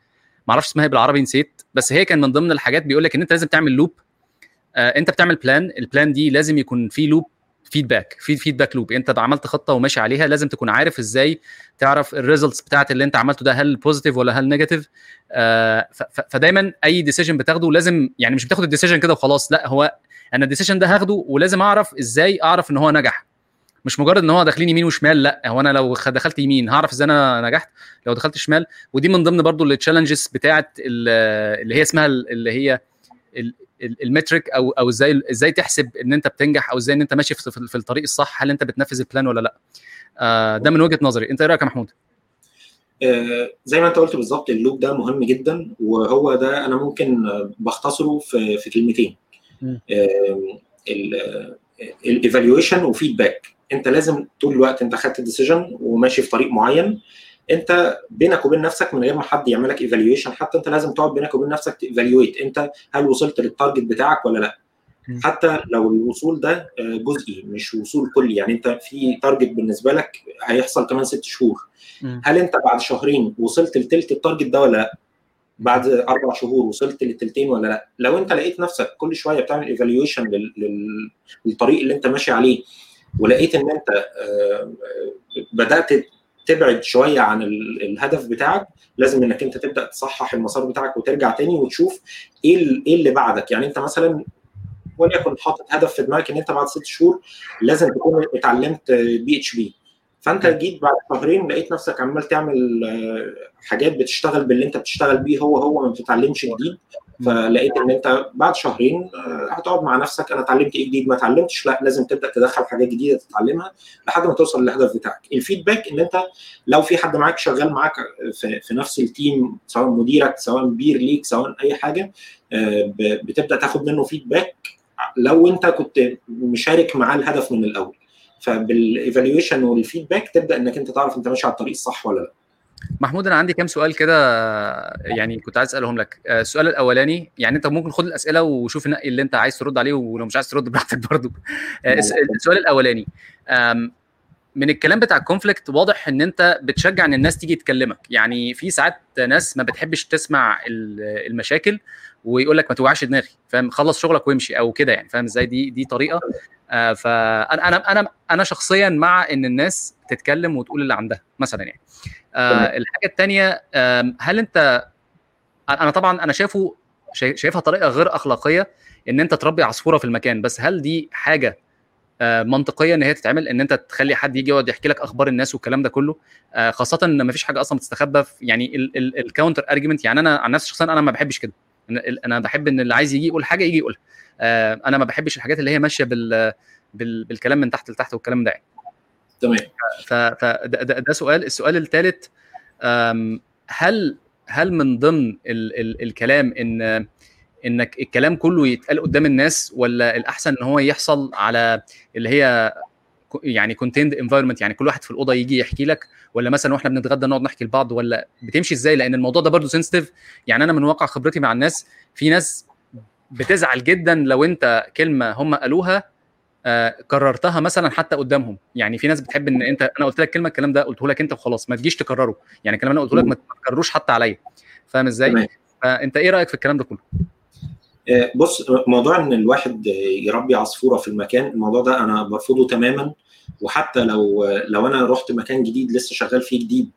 ما أعرفش اسمها بالعربي نسيت. بس هي كان من ضمن الحاجات بيقول لك إن أنت لازم تعمل loop آه أنت بتعمل plan ال plan دي لازم يكون في loop feedback في feedback loop انت عملت خطة وماشي عليها لازم تكون عارف إزاي تعرف ال results بتاعت اللي انت عملته ده هل positive ولا هل negative آه فدايما أي decision بتاخده لازم يعني مش بتاخد ال decision كده وخلاص لأ هو أنا ال decision ده هاخده ولازم أعرف إزاي أعرف إن هو نجح. مش مجرد إن هو داخلين يمين وشمال لأ هو أنا لو دخلت يمين هعرف إزاي أنا نجحت لو دخلت شمال. ودي من ضمن برضو ال challenges بتاعت اللي هي اسمها اللي هي ال metric أو أو إزاي إزاي تحسب إن أنت بتنجح أو إزاي إن أنت ماشي في, الطريق الصح هل أنت بتنفذ ال plan ولا لأ؟ آه ده من وجهة نظري. أنت إيه رأيك يا محمود؟ آه زي ما أنت قلت بالظبط ال loop ده مهم جدا وهو ده أنا ممكن بختصره في في كلمتين. ال evaluation و feedback أنت لازم طول الوقت أنت خدت decision وماشي في طريق معين. انت بينك وبين نفسك من غير ما حد يعمل لك evaluation حتى انت لازم تقعد بينك وبين نفسك ت evaluate انت هل وصلت لل target بتاعك ولا لا. حتى لو الوصول ده جزئي مش وصول كلي. يعني انت في target بالنسبة لك هيحصل كمان ست شهور. هل انت بعد شهرين وصلت لتلت ال target ده ولا لا؟ بعد أربع شهور وصلت للتلتين ولا لا؟ لو انت لقيت نفسك كل شوية بتعمل evaluation للطريق اللي انت ماشي عليه ولقيت ان انت آه، بدأت تبعد شوية عن الهدف بتاعك لازم إنك أنت تبدأ تصحح المسار بتاعك وترجع تاني وتشوف إيه إيه اللي بعدك. يعني أنت مثلا وليكن حاطط هدف في دماغك إن أنت بعد ست شهور لازم تكون اتعلمت PHP فأنت جيت بعد شهرين لقيت نفسك عمال تعمل حاجات بتشتغل باللي أنت بتشتغل بيه هو هو ما بتتعلمش جديد. فلقيت إن أنت بعد شهرين هتقعد مع نفسك أنا اتعلمت إيه جديد؟ ما اتعلمتش لا لازم تبدأ تدخل حاجات جديدة تتعلمها لحد ما توصل للهدف بتاعك. ال feedback إن أنت لو في حد معاك شغال معاك في, في نفس ال team سواء مديرك سواء peer ليك سواء أي حاجة بتبدأ تاخد منه feedback لو أنت كنت مشارك معاه الهدف من الأول. فبال evaluation وال feedback تبدأ إنك أنت تعرف أنت ماشي على الطريق الصح ولا لأ. محمود أنا عندي كام سؤال كده يعني كنت عايز أسألهم لك. السؤال الأولاني يعني أنت ممكن خد الأسئلة وشوف نقي اللي أنت عايز ترد عليه ولو مش عايز ترد براحتك برضه. السؤال الأولاني من الكلام بتاع الكونفليكت واضح إن أنت بتشجع إن الناس تيجي تكلمك. يعني في ساعات ناس ما بتحبش تسمع المشاكل ويقول لك ما توجعش دماغي فاهم؟ خلص شغلك وامشي أو كده يعني فاهم إزاي؟ دي دي طريقة. آه فانا أنا أنا أنا شخصيا مع إن الناس تتكلم وتقول اللي عندها مثلا يعني. آه الحاجة الثانية آه هل انت أنا طبعا أنا شايفه شايفها طريقة غير أخلاقية إن أنت تربي عصفورة في المكان بس هل دي حاجة منطقية إن هي تتعمل إن أنت تخلي حد يجي يقعد يحكي لك أخبار الناس والكلام ده كله. آه خاصة إن ما فيش حاجة أصلا بتستخبى في يعني ال counter argument يعني أنا عن نفسي شخصيا أنا ما بحبش كده. أنا بحب إن اللي عايز يجي يقول حاجة يجي يقولها. آه أنا ما بحبش الحاجات اللي هي ماشية بال, بال بالكلام من تحت لتحت والكلام ده يعني. تمام. فده ده, ده سؤال. السؤال الثالث هل هل من ضمن ال ال الكلام إن إنك الكلام كله يتقال قدام الناس ولا الأحسن إن هو يحصل على اللي هي يعني contained environment يعني كل واحد في الأوضة يجي يحكي لك؟ ولا مثلا وإحنا بنتغدى نقعد نحكي لبعض ولا بتمشي إزاي؟ لأن الموضوع ده برضه sensitive يعني أنا من واقع خبرتي مع الناس في ناس بتزعل جدا لو أنت كلمة هم قالوها آه كررتها مثلا حتى قدامهم. يعني في ناس بتحب إن أنت أنا قلت لك كلمة الكلام ده قلته لك أنت وخلاص ما تجيش تكرره. يعني الكلام أنا قلته لك ما تكرروش حتى عليا. فاهم إزاي؟ فأنت إيه رأيك في الكلام ده كله؟ بص موضوع إن الواحد يربي عصفورة في المكان الموضوع ده أنا برفضه تماما. وحتى لو لو أنا رحت مكان جديد لسه شغال فيه جديد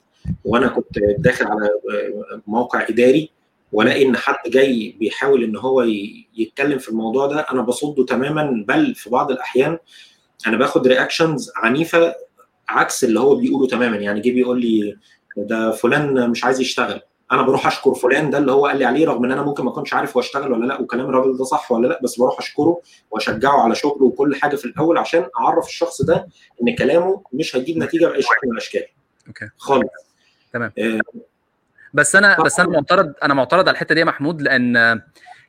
وأنا كنت داخل على موقع إداري وألاقي إن حد جاي بيحاول إن هو يتكلم في الموضوع ده أنا بصده تماما. بل في بعض الأحيان أنا باخد reactions عنيفة عكس اللي هو بيقوله تماما. يعني جه بيقول لي ده فلان مش عايز يشتغل. أنا بروح اشكر فلان ده اللي هو قال لي عليه رغم ان أنا ممكن ما اكونش عارف هو اشتغل ولا لا وكلام الراجل ده صح ولا لا بس بروح اشكره واشجعه على شغله وكل حاجة في الأول عشان أعرف الشخص ده إن كلامه مش هيجيب نتيجة بأي شكل من الأشكال. okay. خالص. تمام. آه. بس أنا بس أنا معترض أنا معترض على الحتة دي يا محمود لأن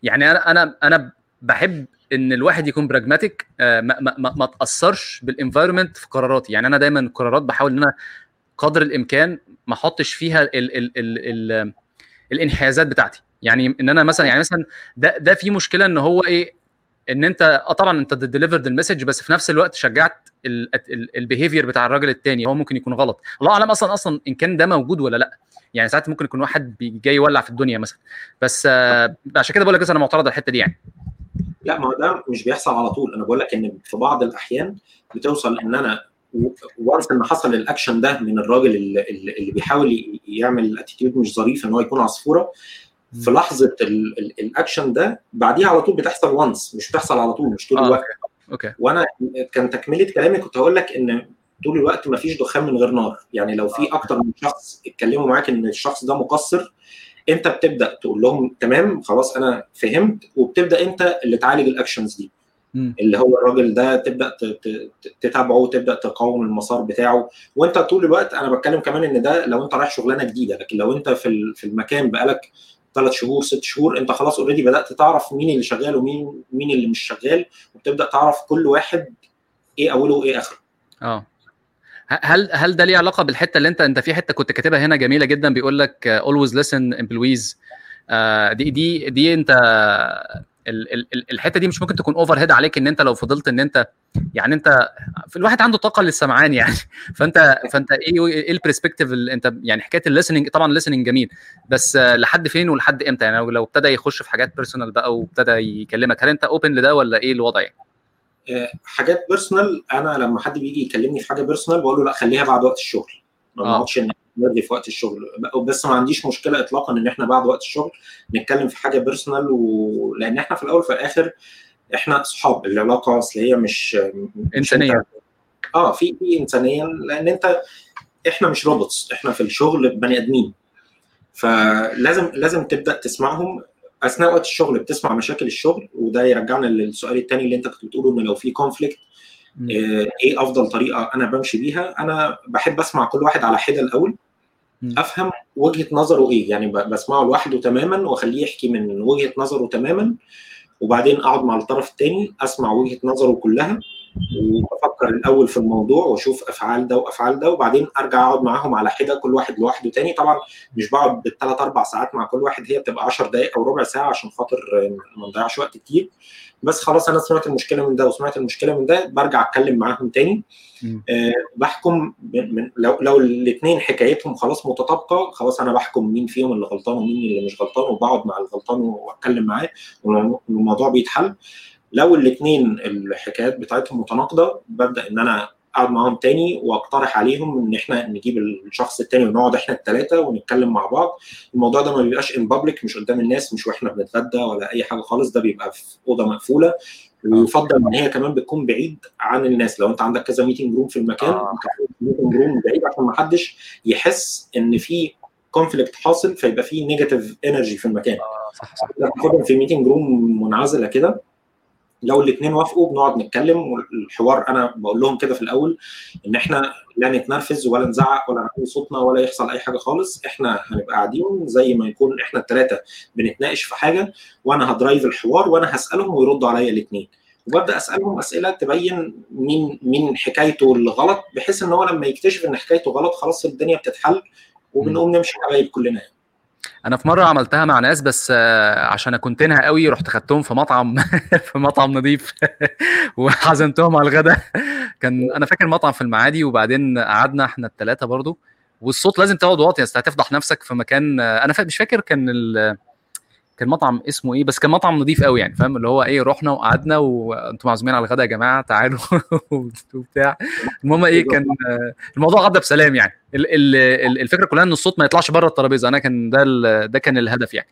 يعني أنا أنا أنا بحب إن الواحد يكون pragmatic ما, ما, ما, ما تأثرش بال environment في قراراتي. يعني أنا دايما القرارات بحاول إن أنا قدر الإمكان ما احطش فيها ال ال ال ال الانحيازات بتاعتي. يعني إن أنا مثلا يعني مثلا ده ده في مشكلة إن هو إيه إن أنت آه طبعا أنت delivered ال message بس في نفس الوقت شجعت ال behavior بتاع الراجل الثاني هو ممكن يكون غلط. الله أعلم أصلا أصلا إن كان ده موجود ولا لأ. يعني ساعات ممكن يكون واحد جاي يولع في الدنيا مثلا. بس آه عشان كده بقول لك أنا معترض على الحتة دي يعني. لا ما هو ده مش بيحصل على طول. أنا بقول لك إن في بعض الأحيان بتوصل إن أنا once ان حصل الاكشن ده من الراجل اللي, اللي بيحاول يعمل attitude مش ظريف ان هو يكون عصفورة. في لحظة الاكشن ده بعديها على طول بتحصل once مش بتحصل على طول مش طول الوقت. آه. okay. وأنا كان تكملة كلامي كنت هقول لك إن طول الوقت ما فيش دخان من غير نار. يعني لو في أكتر من شخص اتكلموا معاك إن الشخص ده مقصر أنت بتبدأ تقول لهم تمام خلاص أنا فهمت وبتبدأ أنت اللي تعالج ال actions دي. اللي هو الراجل ده تبدأ تتابعه وتبدأ تقوم المسار بتاعه. وانت طول الوقت أنا بتكلم كمان إن ده لو أنت رايح شغلانة جديدة لكن لو أنت في في المكان بقالك ثلاث شهور ست شهور أنت خلاص already بدأت تعرف مين اللي شغال ومين مين اللي مش شغال وبتبدأ تعرف كل واحد إيه أوله وإيه آخره. آه. هل هل ده ليه علاقة بالحتة اللي انت أنت في حتة كنت كاتبها هنا جميلة جدا بيقول لك always listen employees. uh, دي دي دي أنت الحتة دي مش ممكن تكون overhead عليك ان انت لو فضلت ان انت يعني انت في الواحد عنده طاقة للسمعان يعني فانت فانت إيه إيه ال perspective اللي انت يعني حكاية ال listening طبعا ال listening جميل بس آه، لحد فين ولحد إمتى يعني لو- ابتدى يخش في حاجات personal بقى وابتدى يكلمك هل انت open لده ولا إيه الوضع يعني؟ آه، حاجات personal أنا لما حد بيجي يكلمني في حاجة personal بقول له لأ خليها بعد وقت الشغل ما آه. نرغي في وقت الشغل. بس ما عنديش مشكلة اطلاقا إن إحنا بعد وقت الشغل نتكلم في حاجة personal و... لأن إحنا في الأول وفي الآخر إحنا أصحاب. العلاقة اصل هي مش. أنت- آه في في إنسانية. لأن أنت إحنا مش robots إحنا في الشغل بني آدمين. فلازم لازم تبدأ تسمعهم. أثناء وقت الشغل بتسمع مشاكل الشغل وده يرجعنا للسؤال الثاني اللي أنت كنت بتقوله إن لو في كونفليكت مم. إيه أفضل طريقة أنا بمشي بيها؟ أنا بحب أسمع كل واحد على حدة الأول. أفهم وجهة نظره إيه؟ يعني بسمعه لوحده تماما وأخليه يحكي من وجهة نظره تماما وبعدين أقعد مع الطرف الثاني أسمع وجهة نظره كلها. وأفكر الأول في الموضوع وأشوف أفعال ده وأفعال ده وبعدين أرجع أقعد معاهم على حدة كل واحد لوحده تاني. طبعا مش بقعد بالثلاث أربع ساعات مع كل واحد هي بتبقى 10 دقائق أو ربع ساعة عشان خاطر ما نضيعش وقت كتير. بس خلاص أنا سمعت المشكلة من ده وسمعت المشكلة من ده برجع أتكلم معاهم تاني. أه بحكم من لو لو الاثنين حكايتهم خلاص متطابقة خلاص أنا بحكم مين فيهم اللي غلطان ومين اللي مش غلطان وبقعد مع الغلطان وأتكلم معاه والموضوع بيتحل. لو الاثنين الحكايات بتاعتهم متناقضة ببدأ إن أنا أقعد معاهم تاني وأقترح عليهم إن إحنا نجيب الشخص التاني ونقعد إحنا الثلاثه ونتكلم مع بعض. الموضوع ده ما بيبقاش in public مش قدام الناس مش وإحنا بنتغدى ولا أي حاجة خالص ده بيبقى في أوضة مقفولة. ويفضل إن هي كمان بتكون بعيد عن الناس. لو أنت عندك كذا meeting room في المكان آه. meeting room بعيد عشان ما حدش يحس إن في conflict حاصل فيبقى في negative energy في المكان. آه، صح صح. تاخدهم في meeting room منعزلة كده. لو الاثنين وافقوا بنقعد نتكلم والحوار أنا بقول لهم كده في الأول إن إحنا لا نتنرفز ولا نزعق ولا نعلي صوتنا ولا يحصل أي حاجة خالص إحنا هنبقى قاعدين زي ما يكون إحنا الثلاثه بنتناقش في حاجة وأنا هدرايف الحوار وأنا هسألهم ويردوا عليا الاثنين وببدأ أسألهم أسئلة تبين مين مين حكايته الغلط بحيث إن هو لما يكتشف إن حكايته غلط خلاص الدنيا بتتحل وبنقوم نمشي حبايب كلنا يعني. أنا في مره عملتها مع ناس بس آه، عشان اكونتنها قوي رحت خدتهم في مطعم في مطعم نظيف وعزمتهم على الغداء كان أنا فاكر مطعم في المعادي وبعدين قعدنا إحنا الثلاثه برضو والصوت لازم تقعد واطي أصل هتفضح نفسك في مكان آه، أنا مش فاكر كان. كان مطعم اسمه إيه بس كان مطعم نظيف قوي يعني فاهم؟ اللي هو إيه رحنا وقعدنا وأنتم معزومين على الغداء يا جماعة تعالوا وبتاع. المهم إيه كان الموضوع عدى بسلام يعني. ال- ال- ال- الفكرة كلها إن الصوت ما يطلعش بره الترابيزة أنا كان ده ال- ده كان الهدف يعني.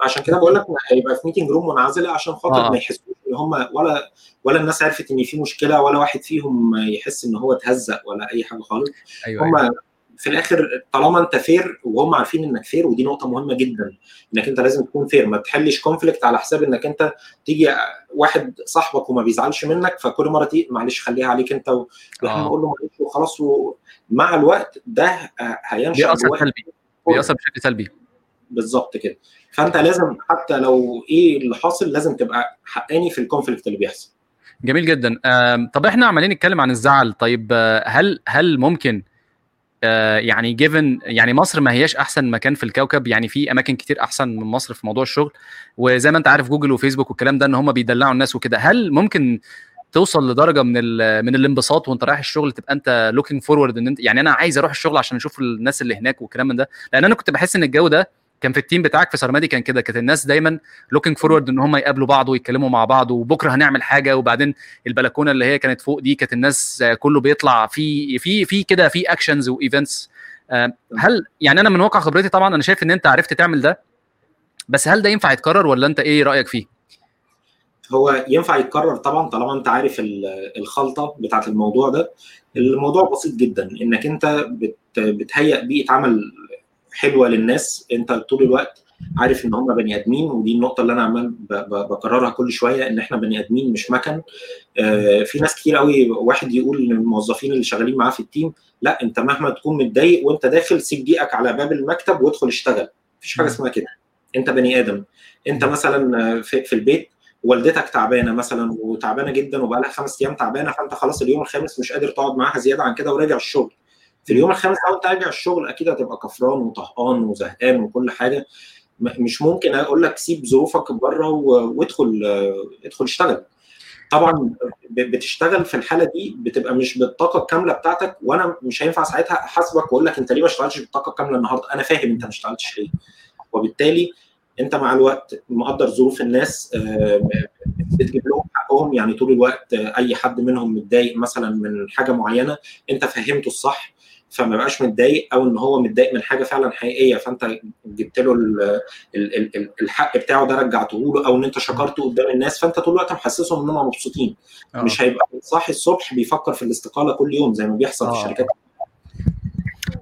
عشان كده بقول لك هيبقى في meeting room منعزله عشان خاطر آه. ما يحسوش إن هم ولا ولا الناس عرفت إن في مشكلة ولا واحد فيهم يحس إن هو اتهزق ولا أي حاجة خالص. أيوة. هم في الآخر طالما أنت fair وهم عارفين إنك fair ودي نقطة مهمة جدا إنك أنت لازم تكون fair ما تحلش conflict على حساب إنك أنت تيجي واحد صاحبك وما بيزعلش منك فكل مرة تيجي معلش خليها عليك أنت و- آه. نقول له معلش وخلاص ومع الوقت ده آه، هينشأ بيأثر سلبي. بيأثر بشكل سلبي. بالظبط كده. فأنت لازم حتى لو إيه اللي حاصل لازم تبقى حقاني في ال conflict اللي بيحصل. جميل جدا. طب إحنا عمالين نتكلم عن الزعل. طيب آه، هل هل ممكن يعني given يعني مصر ما هياش أحسن مكان في الكوكب يعني في أماكن كتير أحسن من مصر في موضوع الشغل. وزي ما أنت عارف جوجل وفيسبوك والكلام ده إن هم بيدلعوا الناس وكده. هل ممكن توصل لدرجة من من الانبساط وأنت رايح الشغل تبقى أنت looking forward إن أنت يعني أنا عايز أروح الشغل عشان أشوف الناس اللي هناك والكلام من ده؟ لأن أنا كنت بحس إن الجو ده كان في ال team بتاعك في سرمادي كان كده كانت الناس دايما looking forward إن هم يقابلوا بعض ويتكلموا مع بعض وبكرة هنعمل حاجة وبعدين البلكونة اللي هي كانت فوق دي كانت الناس آه، كله بيطلع في في في كده في actions و events هل يعني أنا من واقع خبرتي طبعا أنا شايف إن أنت عرفت تعمل ده بس هل ده ينفع يتكرر ولا أنت إيه رأيك فيه؟ هو ينفع يتكرر طبعا طالما أنت عارف ال- الخلطة بتاعت الموضوع ده الموضوع بسيط جدا إنك أنت بت بتهيئ بيئة عمل حلوة للناس. انت طول الوقت عارف ان هم بني ادمين ودي النقطة اللي أنا عمال بكررها كل شوية إن إحنا بني ادمين مش مكن. آه، في ناس كتير قوي واحد يقول للموظفين اللي شغالين معاه في التيم لأ أنت مهما تكون متضايق وأنت داخل سيب دقيقك على باب المكتب وادخل اشتغل. مفيش حاجة اسمها كده. أنت بني آدم. أنت مثلا في, في البيت والدتك تعبانة مثلا وتعبانة جدا وبقى لها خمس أيام تعبانة فأنت خلاص اليوم الخامس مش قادر تقعد معاها زيادة عن كده وراجع الشغل. في اليوم الخامس أو انت راجع الشغل أكيد هتبقى كفران وطهقان وزهقان وكل حاجة. مش ممكن أقول لك سيب ظروفك بره وادخل ادخل اشتغل. طبعا بتشتغل في الحالة دي بتبقى مش بالطاقة الكاملة بتاعتك وأنا مش هينفع ساعتها أحاسبك وأقول لك أنت ليه ما اشتغلتش بالطاقة الكاملة النهارده؟ أنا فاهم أنت ما اشتغلتش ليه. وبالتالي أنت مع الوقت مقدر ظروف الناس بتجيب لهم حقهم. يعني طول الوقت أي حد منهم متضايق مثلا من حاجة معينة أنت فهمته الصح. فما بقاش متضايق أو إن هو متضايق من حاجة فعلا حقيقية. فأنت جبت له الحق بتاعه ده رجعته له أو إن أنت شكرته قدام الناس. فأنت طول الوقت محسسهم إن هم مبسوطين. أوه. مش هيبقى صاحي الصبح بيفكر في الاستقالة كل يوم زي ما بيحصل أوه. في الشركات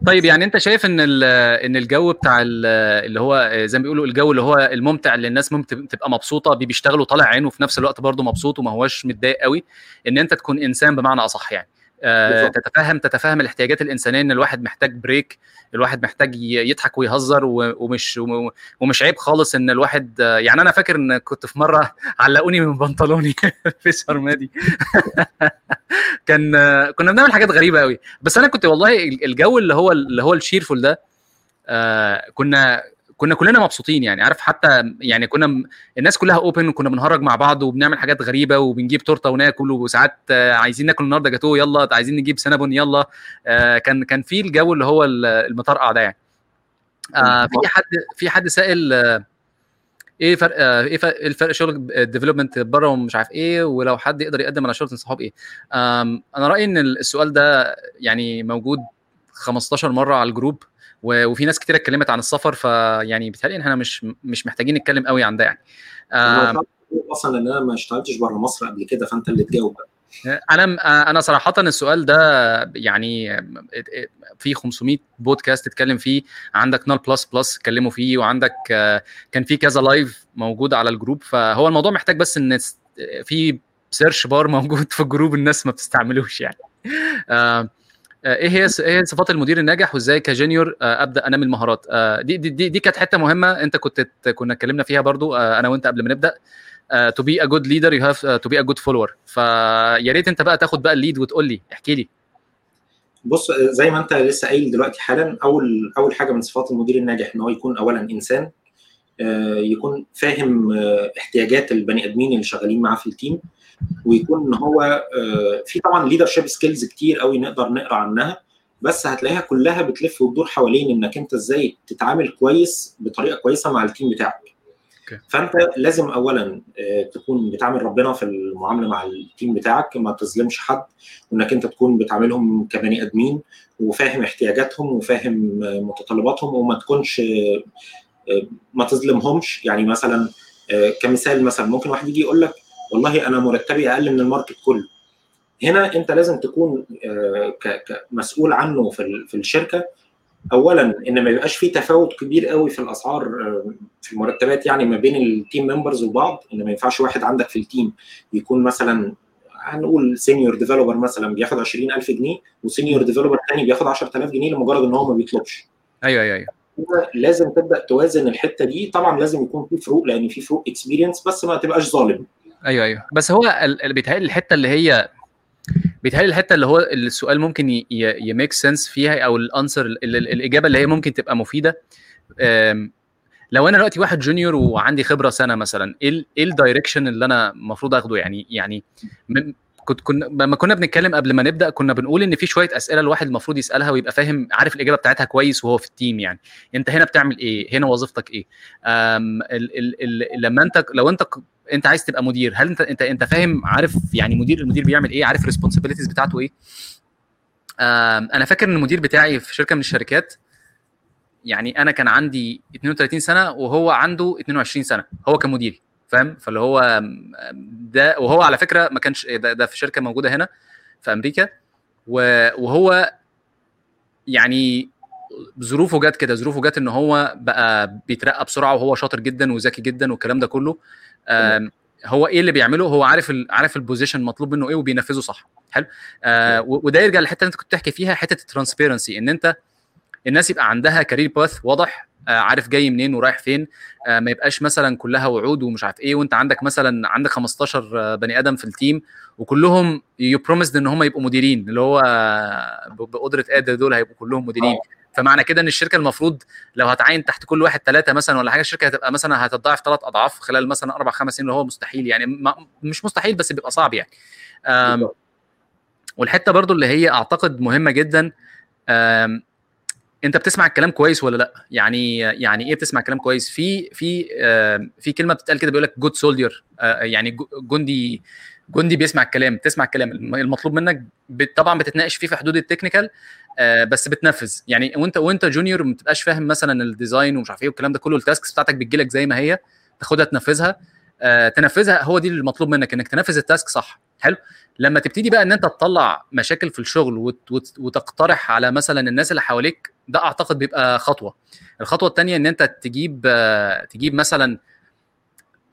طيب يعني أنت شايف إن إن الجو بتاع اللي هو زي ما بيقولوا الجو اللي هو الممتع اللي الناس ممكن تبقى مبسوطة بيه بيشتغلوا طالع عينه وفي نفس الوقت برضه مبسوط وما هوش متضايق قوي إن أنت تكون إنسان بمعنى أصح يعني. آه تتفهم تتفهم الاحتياجات الإنسانية إن الواحد محتاج break الواحد محتاج يضحك ويهزر ومش ومش عيب خالص إن الواحد يعني أنا فاكر إن كنت في مرة علقوني من بنطلوني في سرمادي كان كنا بنعمل حاجات غريبة قوي بس أنا كنت والله الجو اللي هو اللي هو ال cheerful ده آه كنا كنا كلنا مبسوطين يعني عارف حتى يعني كنا الناس كلها open وكنا بنهرج مع بعض وبنعمل حاجات غريبة وبنجيب تورتة وناكل وساعات عايزين ناكل النهارده جاتوه يلا عايزين نجيب Cinnabon يلا. كان كان في الجو اللي هو المطرقع ده يعني. في حد في حد سائل إيه فرق إيه فرق الفرق شغل ال development بره ومش عارف إيه ولو حد يقدر يقدم على شغل تنصحه بإيه؟ أنا رأيي إن السؤال ده يعني موجود 15 مرة على ال group. وفي ناس كتير اتكلمت عن السفر فيعني بيتهيألي ان إحنا مش مش محتاجين نتكلم قوي عن ده يعني. أصلا إن أنا ما اشتغلتش بره مصر قبل كده فأنت اللي تجاوب. أنا أنا صراحة السؤال ده يعني في 500 بودكاست اتكلم فيه عندك null plus plus اتكلموا فيه وعندك كان في كذا live موجود على ال group فهو الموضوع محتاج بس إن في search bar موجود في ال group الناس ما بتستعملوش يعني. إيه هي إيه صفات المدير الناجح وازاي ك junior ابدأ انمي المهارات؟ دي دي دي, دي كانت حتة مهمة انت كنت كنا اتكلمنا فيها برضو أنا وانت قبل ما نبدأ. to be a good leader you have to be a good follower فيا ريت انت بقى تاخد بقى ال lead وتقول لي احكي لي. بص زي ما انت لسه قايل دلوقتي حالا أول أول حاجة من صفات المدير الناجح إن هو يكون اولا إنسان يكون فاهم احتياجات البني آدمين اللي شغالين معاه في التيم ويكون إن هو في طبعا ليدرشيب سكيلز كتير قوي نقدر نقرأ عنها بس هتلاقيها كلها بتلف وتدور حوالين إنك أنت إزاي تتعامل كويس بطريقة كويسة مع التيم بتاعك okay. فأنت لازم اولا تكون بتعامل ربنا في المعاملة مع التيم بتاعك ما تظلمش حد وإنك أنت تكون بتعاملهم كبني آدمين وفاهم احتياجاتهم وفاهم متطلباتهم وما تكونش ما تظلمهمش يعني مثلا كمثال مثلا ممكن واحد يجي يقول لك والله أنا مرتبي أقل من ال market كله. هنا أنت لازم تكون كمسؤول عنه في الشركة. اولا إن ما يبقاش في تفاوت كبير قوي في الأسعار في المرتبات يعني ما بين ال team members وبعض إن ما ينفعش واحد عندك في ال team يكون مثلا هنقول senior developer مثلا بياخد 20000 جنيه و senior developer ثاني بياخد 10000 جنيه لمجرد إن هو ما بيطلبش. أيوه أيوه أيوه. لازم تبدأ توازن الحتة دي. طبعا لازم يكون في فروق لأن في فروق experience بس ما تبقاش ظالم. أيوه أيوه. بس هو بيتهيألي الحتة اللي هي بيتهيألي الحتة اللي هو السؤال ممكن ي make sense فيها أو ال answer الإجابة اللي هي ممكن تبقى مفيدة. لو أنا دلوقتي واحد junior وعندي خبرة سنة مثلا إيه إيه ال direction اللي أنا المفروض آخده؟ يعني يعني كنت كنا لما كنا بنتكلم قبل ما نبدأ كنا بنقول إن في شوية أسئلة الواحد المفروض يسألها ويبقى فاهم عارف الإجابة بتاعتها كويس وهو في ال team يعني. أنت هنا بتعمل إيه؟ هنا وظيفتك إيه؟ ال ال ال لما أنت لو أنت انت عايز تبقى مدير. هل انت انت انت فاهم عارف يعني مدير المدير بيعمل إيه؟ عارف الريسبونسابيلتيز بتاعته إيه؟ أنا فاكر ان المدير بتاعي في شركة من الشركات يعني أنا كان عندي 32 سنة وهو عنده 22 سنة. هو كان مديري فاهم؟ فاللي هو ده وهو على فكرة ما كانش ده, ده في شركة موجودة هنا في أمريكا. وهو يعني ظروفه جت كده ظروفه جت إن هو بقى بيترقى بسرعة وهو شاطر جدا وذكي جدا والكلام ده كله. هو إيه اللي بيعمله؟ هو عارف ال عارف ال position مطلوب منه إيه وبينفذه صح. حلو؟ آه وده يرجع للحتة اللي انت كنت بتحكي فيها حتة ال transparency ان انت الناس يبقى عندها career path واضح آه عارف جاي منين ورايح فين آه ما يبقاش مثلا كلها وعود ومش عارف إيه وانت عندك مثلا عندك 15 بني آدم في ال team وكلهم يو بروميسد ان هم يبقوا مديرين اللي هو بقدرة قادر دول هيبقوا كلهم مديرين. فمعنى كده إن الشركة المفروض لو هتعين تحت كل واحد ثلاثة مثلا ولا حاجة الشركة هتبقى مثلا هتتضاعف ثلاث أضعاف خلال مثلا أربع خمس سنين اللي هو مستحيل يعني ما مش مستحيل بس بيبقى صعب يعني. والحتة برضو اللي هي أعتقد مهمة جدا أنت بتسمع الكلام كويس ولا لأ؟ يعني يعني إيه بتسمع الكلام كويس؟ في في في كلمة بتتقال كده بيقول لك good soldier يعني جندي جندي بيسمع الكلام بتسمع الكلام. الم- المطلوب منك طبعا بتتناقش فيه في حدود ال technical آه، بس بتنفذ. يعني وانت وانت junior ما بتبقاش فاهم مثلا ال design ومش عارف إيه والكلام ده كله ال tasks بتاعتك بتجيلك زي ما هي تاخدها تنفذها. آه، تنفذها هو دي المطلوب منك إنك تنفذ ال task صح. حلو. لما تبتدي بقى إن أنت تطلع مشاكل في الشغل وت- وت- وتقترح على مثلا الناس اللي حواليك ده أعتقد بيبقى خطوة. الخطوة الثانية إن أنت تجيب آه، تجيب مثلا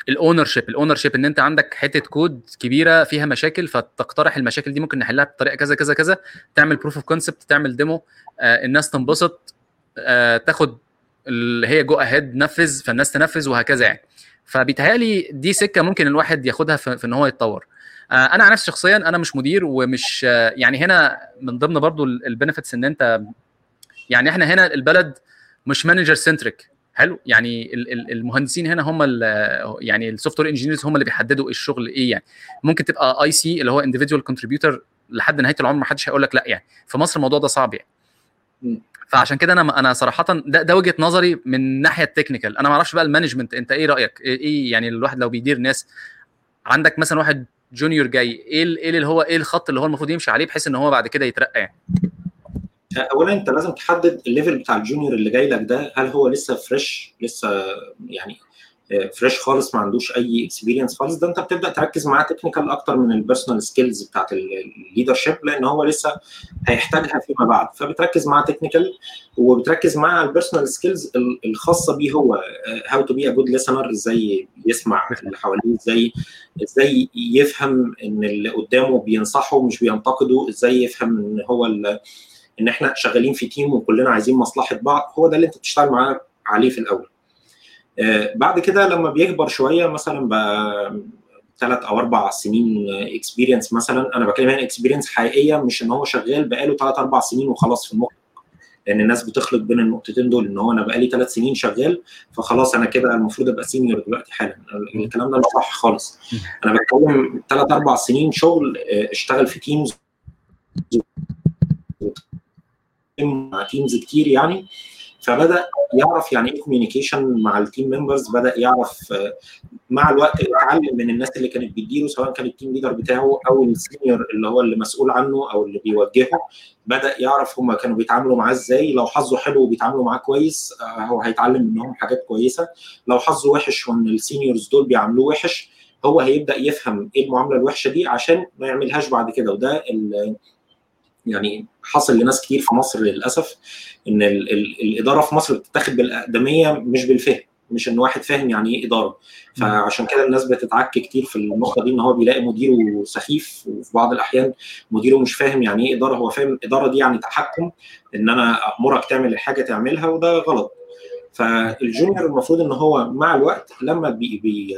ال ownership ال ownership إن أنت عندك حتة كود كبيرة فيها مشاكل فتقترح المشاكل دي ممكن نحلها بطريقة كذا كذا كذا تعمل proof of concept تعمل demo آه الناس تنبسط آه تاخد اللي هي go ahead نفذ فالناس تنفذ وهكذا يعني. فبيتهيألي دي سكة ممكن الواحد ياخدها في, إن هو يتطور. آه أنا عن نفسي شخصيا أنا مش مدير ومش آه يعني هنا من ضمن برضو ال benefits إن أنت يعني إحنا هنا البلد مش manager centric حلو. يعني ال- ال- المهندسين هنا هم يعني ال software engineers هم اللي بيحددوا الشغل إيه يعني. ممكن تبقى IC اللي هو individual contributor لحد نهاية العمر ما حدش هيقول لك لأ يعني. في مصر الموضوع ده صعب يعني. فعشان كده أنا أنا صراحة ده, ده وجهة نظري من الناحيه ال technical أنا ما أعرفش بقى ال management أنت إيه رأيك؟ إيه إيه يعني الواحد لو بيدير ناس؟ عندك مثلا واحد junior جاي إيه ال- إيه اللي هو إيه الخط اللي هو المفروض يمشي عليه بحيث إن هو بعد كده يترقى يعني؟ اولا أنت لازم تحدد ال level بتاع ال junior اللي جاي لك ده هل هو لسه fresh لسه يعني fresh خالص ما عندوش أي experience خالص؟ ده أنت بتبدأ تركز معاه technical أكتر من ال personal skills بتاعت ال leadership لأن هو لسه هيحتاجها فيما بعد. فبتركز معاه technical وبتركز مع ال personal skills الخاصة بيه هو how to be a good listener إزاي يسمع اللي حواليه إزاي إزاي يفهم إن اللي قدامه بينصحه مش بينتقده إزاي يفهم إن هو ان إحنا شغالين في team وكلنا عايزين مصلحة بعض هو ده اللي انت بتشتغل معاه عليه في الأول. آه، بعد كده لما بيكبر شوية مثلا بقى ثلاث أو أربع سنين experience مثلا أنا بتكلم هنا experience حقيقية مش إن هو شغال بقاله ثلاث أربع سنين وخلاص في المخ لأن الناس بتخلط بين النقطتين دول إن هو أنا بقالي ثلاث سنين شغال فخلاص أنا كده المفروض أبقى senior دلوقتي حالا. الكلام ده مش صح خالص. أنا بتكلم ثلاث أربع سنين شغل آه، اشتغل في teams مع teams كتير يعني. فبدأ يعرف يعني إيه communication مع ال team members بدأ يعرف آه، مع الوقت يتعلم من الناس اللي كانت بتديره سواء كان ال team leader بتاعه أو ال senior اللي هو اللي مسؤول عنه أو اللي بيوجهه. بدأ يعرف هم كانوا بيتعاملوا معاه إزاي. لو حظه حلو وبيتعاملوا معاه كويس آه، هو هيتعلم منهم حاجات كويسة. لو حظه وحش وإن ال seniors دول بيعاملوه وحش هو هيبدأ يفهم إيه المعاملة الوحشة دي عشان ما يعملهاش بعد كده. وده يعني حصل لناس كتير في مصر للأسف إن ال ال الإدارة في مصر بتتاخد بالأقدمية مش بالفهم مش إن واحد فاهم يعني إيه إدارة. فعشان كده الناس بتتعك كتير في النقطة دي إن هو بيلاقي مديره سخيف وفي بعض الأحيان مديره مش فاهم يعني إيه إدارة. هو فاهم الاداره دي يعني تحكم إن أنا أمرك تعمل الحاجة تعملها وده غلط. فال junior المفروض إن هو مع الوقت لما بي بي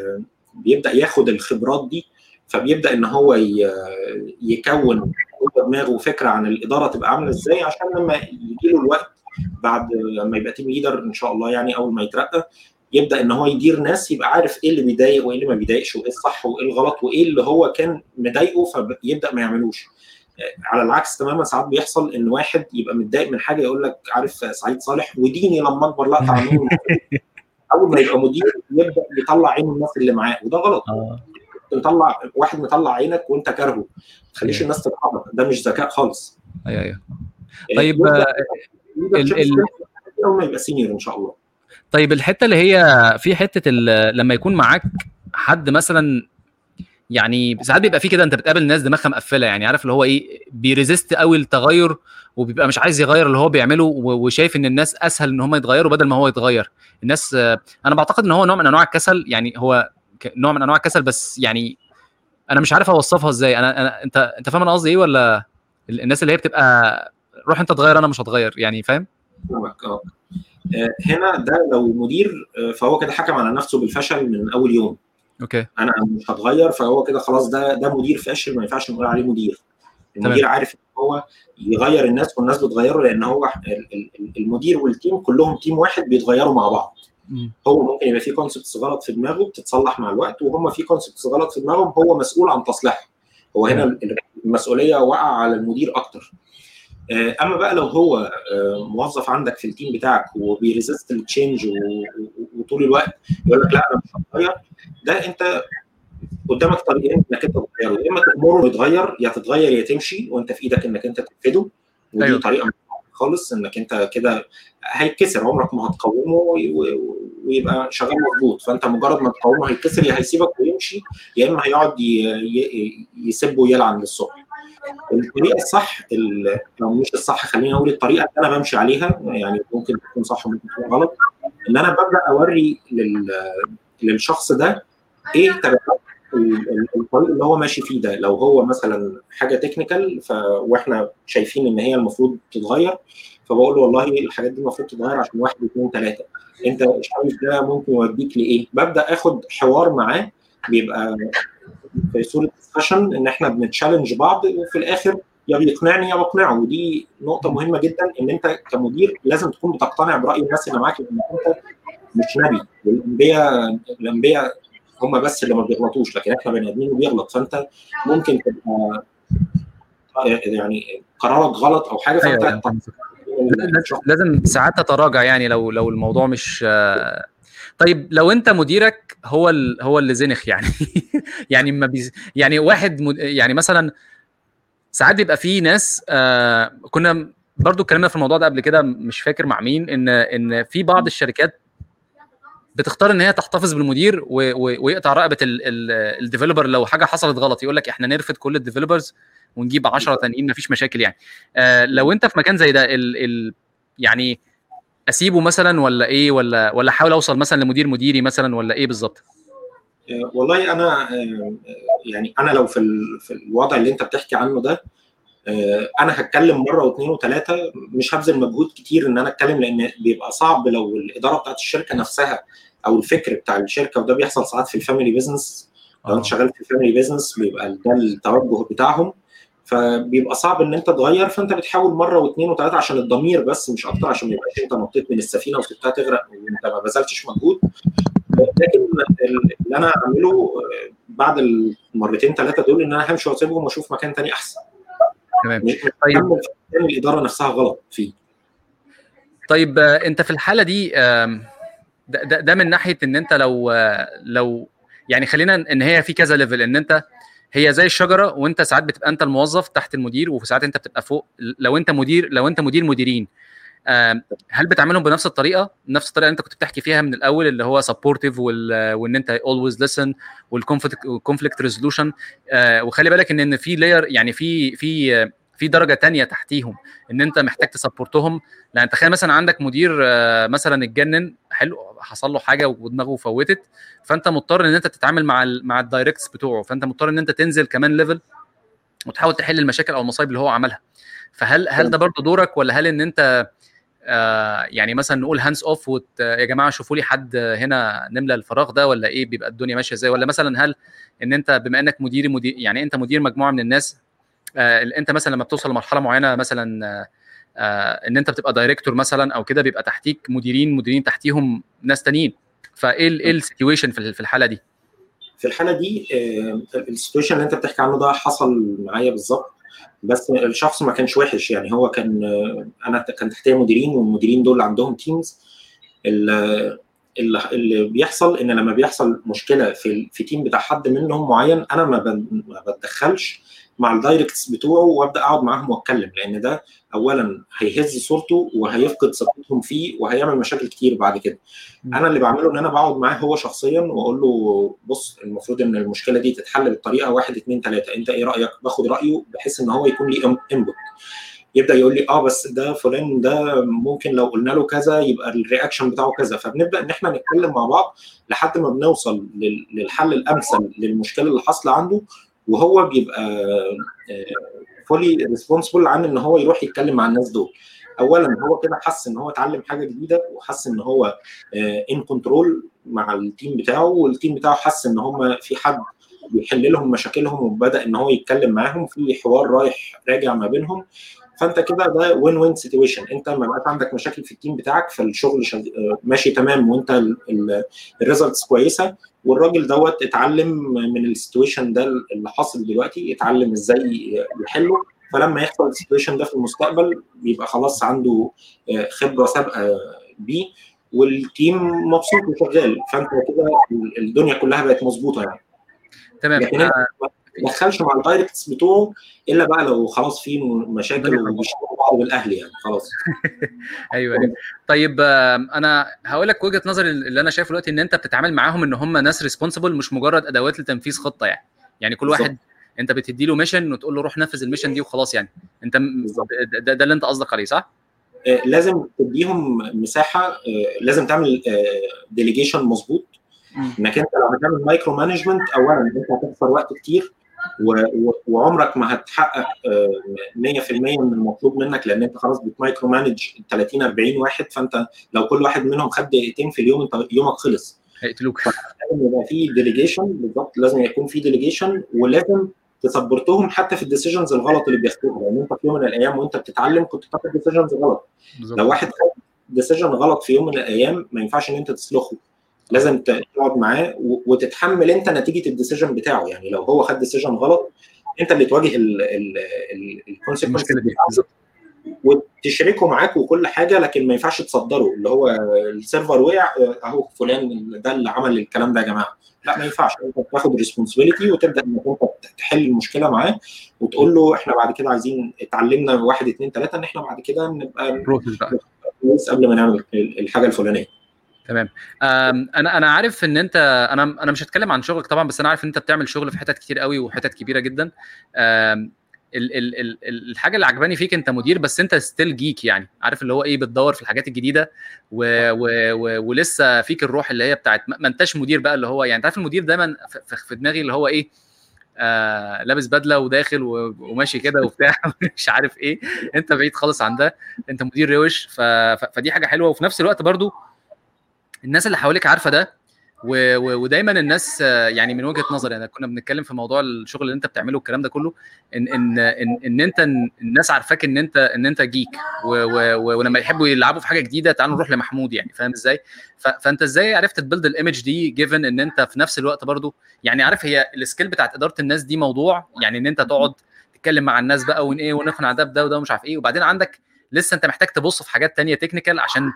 بيبدأ ياخد الخبرات دي فبيبدأ إن هو يكون دماغه فكره عن الإدارة تبقى عاملة إزاي عشان لما يجي له الوقت بعد لما يبقى تيم ليدر إن شاء الله يعني أول ما يترقى يبدأ إن هو يدير ناس يبقى عارف إيه اللي بيضايق وإيه اللي ما بيضايقش وإيه الصح وإيه الغلط وإيه اللي هو كان مضايقه فيبدأ ما يعملوش. على العكس تماما ساعات بيحصل إن واحد يبقى متضايق من حاجة يقول لك عارف سعيد صالح وديني لما أكبر لا تعملوا أول ما يبقى مدير يبدأ يطلع عين الناس اللي معاه وده غلط. مطلع واحد مطلع عينك وانت كارهه. ما تخليش أيوة. الناس تتحرك ده مش ذكاء خالص. أيوه أيوه. طيب آه، ال- ال- اول ما يبقى senior إن شاء الله. طيب الحتة اللي هي في حتة لما يكون معاك حد مثلا يعني ساعات بيبقى في كده أنت بتقابل ناس دماغها مقفلة يعني عارف اللي هو إيه بي resist قوي التغير وبيبقى مش عايز يغير اللي هو بيعمله وشايف إن الناس أسهل إن هم يتغيروا بدل ما هو يتغير. الناس آه، أنا بعتقد إن هو نوع من أنواع الكسل يعني هو نوع من أنواع الكسل بس يعني أنا مش عارف أوصفها إزاي. أنا, أنا أنت أنت فاهم أنا قصدي إيه ولا ال- الناس اللي هي بتبقى روح أنت تغير أنا مش هتغير يعني فاهم؟ آه. آه، هنا ده لو مدير آه، فهو كده حكم على نفسه بالفشل من أول يوم. أوكي. أنا مش هتغير فهو كده خلاص ده ده مدير فاشل ما ينفعش نقول عليه مدير. المدير عارف إن هو يغير الناس والناس بتغيره لأن هو المدير وال team كلهم team واحد بيتغيروا مع بعض. هو ممكن يبقى في concepts غلط في دماغه بتتصلح مع الوقت وهم في concepts غلط في دماغهم هو مسؤول عن تصليحها هو هنا المسؤولية واقعة على المدير أكتر. أما بقى لو هو موظف عندك في ال team بتاعك وبي resist ال change وطول الوقت يقول لك لا أنا مش هتغير ده أنت قدامك طريقين إنك أنت تغيره. يا إما تأمره يتغير يا تتغير يا تمشي وأنت في إيدك إنك أنت تنفذه ودي أيوه. طريقة خالص إنك أنت كده هيتكسر عمرك ما هتقومه ويبقى شغال مظبوط. فأنت مجرد ما تقومه هيتكسر يا هيسيبك ويمشي يا إما هيقعد يسب ويلعن للصبح الطريقة الصح لو مش الصح خليني أقول الطريقة اللي أنا بمشي عليها يعني ممكن تكون صح وممكن تكون غلط إن أنا ببدأ أوري لل... للشخص ده إيه تبعات الطريق اللي هو ماشي فيه ده. لو هو مثلا حاجة تكنيكال ف... وإحنا شايفين إن هي المفروض تتغير فبقول له والله الحاجات دي المفروض تتغير عشان واحد اثنين ثلاثة أنت شايف ده ممكن يوديك لإيه؟ ببدأ آخد حوار معاه بيبقى في صورة ديسكشن إن إحنا بنتشالنج بعض وفي الآخر يا بيقنعني يا بقنعه ودي نقطة مهمة جدا إن أنت كمدير لازم تكون بتقتنع برأي الناس اللي معاك ان أنت مش نبي. والأنبياء الأنبياء هم بس اللي ما بيغلطوش لكن إحنا بني آدمين وبيغلط. فأنت ممكن تبقى يعني قرارك غلط أو حاجة فأنت أيوة. لازم ساعات تتراجع يعني لو لو الموضوع مش طيب لو أنت مديرك هو ال... هو اللي زنخ يعني. يعني ما بيز... يعني واحد مد... يعني مثلا ساعات بيبقى في ناس آه كنا برضو اتكلمنا في الموضوع ده قبل كده مش فاكر مع مين إن إن في بعض الشركات بتختار إن هي تحتفظ بالمدير و... و... ويقطع رقبة ال developer لو حاجة حصلت غلط يقول لك إحنا نرفد كل ال developers ونجيب 10 تانيين مفيش مشاكل يعني. آه لو أنت في مكان زي ده ال... ال... يعني أسيبه مثلا ولا إيه؟ ولا ولا أحاول أوصل مثلا لمدير مديري مثلا ولا إيه بالظبط؟ والله أنا يعني أنا لو في في الوضع اللي أنت بتحكي عنه ده أنا هتكلم مرة واثنين وثلاثة مش هبذل مجهود كتير إن أنا أتكلم لأن بيبقى صعب لو الإدارة بتاعت الشركة نفسها أو الفكر بتاع الشركة وده بيحصل ساعات في ال family business لو أنت شغال في ال family business بيبقى ده التوجه بتاعهم. فبيبقى صعب إن أنت تغير فأنت بتحاول مرة واثنين وثلاثه عشان الضمير بس مش أكتر عشان ما يبقاش أنت نطيت من السفينة وسبتها تغرق وأنت ما بذلتش مجهود. لكن اللي أنا اعمله بعد المرتين ثلاثة دول إن أنا همشي وأسيبهم وأشوف مكان ثاني أحسن. تمام. طيب. الإدارة نفسها غلط فيه. طيب أنت في الحالة دي ده, ده, ده من ناحية إن أنت لو لو يعني خلينا إن هي في كذا level إن أنت هي زي الشجرة وأنت ساعات بتبقى أنت الموظف تحت المدير وساعات أنت بتبقى فوق لو أنت مدير لو أنت مدير مديرين. هل بتعملهم بنفس الطريقة؟ نفس الطريقة اللي أنت كنت بتحكي فيها من الأول اللي هو supportive وإن أنت always listen وال conflict resolution وخلي بالك إن إن في layer يعني في في في درجة تانية تحتيهم. إن أنت محتاج ت support هم. لأن تخيل مثلا عندك مدير مثلا اتجنن حلو حصل له حاجة ودماغه فوتت فأنت مضطر إن أنت تتعامل مع ال مع ال directs بتوعه فأنت مضطر إن أنت تنزل كمان level وتحاول تحل المشاكل أو المصايب اللي هو عملها فهل هل ده برضه دورك ولا هل إن أنت آه يعني مثلا نقول hands off. يا جماعة شوفوا لي حد هنا نملى الفراغ ده ولا إيه بيبقى الدنيا ماشية إزاي ولا مثلا هل إن أنت بما إنك مدير مدير يعني أنت مدير مجموعة من الناس آه أنت مثلا لما بتوصل لمرحلة معينة مثلا آه إن أنت بتبقى director مثلا أو كده بيبقى تحتيك مديرين مديرين تحتيهم ناس تانيين. فإيه إيه ال situation في الحالة دي؟ في الحالة دي ال situation اللي أنت بتحكي عنه ده حصل معايا بالظبط بس الشخص ما كانش وحش يعني. هو كان أنا كان تحتيه مديرين والمديرين دول عندهم teams اللي بيحصل إن لما بيحصل مشكلة في في team بتاع حد منهم معين أنا ما بتدخلش مع ال directs بتوعه وأبدأ أقعد معاهم وأتكلم لأن ده اولا هيهز صورته وهيفقد ثقتهم فيه وهيعمل مشاكل كتير بعد كده. أنا اللي بعمله إن أنا بقعد معاه هو شخصيا وأقول له بص المفروض إن المشكلة دي تتحل بالطريقة واحد اثنين ثلاثة أنت إيه رأيك؟ باخد رأيه بحيث إن هو يكون ليه input يبدأ يقول لي آه بس ده فلان ده ممكن لو قلنا له كذا يبقى ال reaction بتاعه كذا. فبنبدأ إن إحنا نتكلم مع بعض لحد ما بنوصل للحل الأمثل للمشكلة اللي حاصلة عنده وهو بيبقى fully responsible عن إن هو يروح يتكلم مع الناس دول. اولا هو كده حس إن هو اتعلم حاجة جديدة وحس إن هو in control مع ال team بتاعه وال team بتاعه حس إن هم في حد بيحل لهم مشاكلهم وبدأ إن هو يتكلم معاهم. في حوار رايح راجع ما بينهم. فانت كده ده win win situation انت ما بقاش عندك مشاكل في ال team بتاعك فالشغل شغ... ماشي تمام وانت ال results كويسة. والراجل دوت اتعلم من ال situation ده اللي حاصل دلوقتي اتعلم إزاي يحله. فلما يحصل ال situation ده في المستقبل بيبقى خلاص عنده خبرة سابقة بيه. وال team مبسوط وشغال. فانت كده الدنيا كلها بقت مظبوطة يعني. تمام. لكن تدخلش مع ال directs بتوعه إلا بقى لو خلاص في مشاكل وبيشتموا بعض بالأهل يعني خلاص. أيوه أيوه. طيب أنا هقول لك وجهة نظري اللي أنا شايفه دلوقتي إن أنت بتتعامل معاهم إن هم ناس responsible مش مجرد أدوات لتنفيذ خطة يعني. يعني كل واحد أنت بتدي له mission وتقول له روح نفذ ال mission دي وخلاص يعني. أنت ده, ده اللي أنت قصدك عليه صح؟ لازم تديهم مساحة لازم تعمل delegation مظبوط. إنك أنت لو هتعمل micromanagement اولا أنت هتخسر وقت كتير. وعمرك ما هتحقق 100% من المطلوب منك لأن أنت خلاص بت micromanage 30 40 واحد فأنت لو كل واحد منهم خد دقيقتين في اليوم أنت يومك خلص. هيقتلوك. لازم يبقى في delegation بالظبط لازم يكون في delegation ولازم ت support هم حتى في ال decisions الغلط اللي بياخدوها. لأن أنت في يوم من الأيام وأنت بتتعلم كنت بتاخد decisions غلط. بالزبط. لو واحد خد decision غلط في يوم من الأيام ما ينفعش إن أنت تسلخه. لازم تقعد معاه وتتحمل انت نتيجة ال decision بتاعه. يعني لو هو خد decision غلط انت اللي تواجه ال consequence وتشركه معاك وكل حاجة لكن ما ينفعش تصدره. اللي هو ال server وقع اهو فلان ده اللي عمل الكلام ده يا جماعة. لا ما ينفعش. انت تاخد responsibility وتبدأ إنك انت تحل المشكلة معاه وتقول له إحنا بعد كده عايزين اتعلمنا واحد اثنين ثلاثة إن إحنا بعد كده نبقى قبل ما نعمل الحاجة الفلانية. تمام. أنا أنا عارف إن أنت أنا أنا مش هتكلم عن شغلك طبعا بس أنا عارف إن أنت بتعمل شغل في حتت كتير قوي وحتت كبيرة جدا. ال ال ال الحاجة اللي عجباني فيك أنت مدير بس أنت still geek يعني. عارف اللي هو إيه بتدور في الحاجات الجديدة و و و ولسه فيك الروح اللي هي بتاعت ما أنتش مدير بقى اللي هو يعني. أنت عارف المدير دايما في, دماغي اللي هو إيه آه لابس بدلة وداخل وماشي كده وبتاع. مش عارف إيه. أنت بعيد خالص عن ده. أنت مدير روش. فدي حاجة حلوة. وفي نفس الوقت برضو الناس اللي حواليك عارفة ده و... و... ودايما الناس يعني من وجهة نظري أنا كنا بنتكلم في موضوع الشغل اللي أنت بتعمله والكلام ده كله ان ان ان, إن أنت الناس عارفاك إن أنت إن أنت geek و... و... ولما يحبوا يلعبوا في حاجة جديدة تعالوا نروح لمحمود يعني فاهم إزاي؟ ف... فأنت إزاي عرفت ت build ال image دي given إن أنت في نفس الوقت برضو يعني عارف هي ال skill بتاعت إدارة الناس دي موضوع يعني إن أنت تقعد تتكلم مع الناس بقى وإن إيه ونقنع ده بده وده ومش عارف إيه وبعدين عندك لسه أنت محتاج تبص في حاجات تانية technical عشان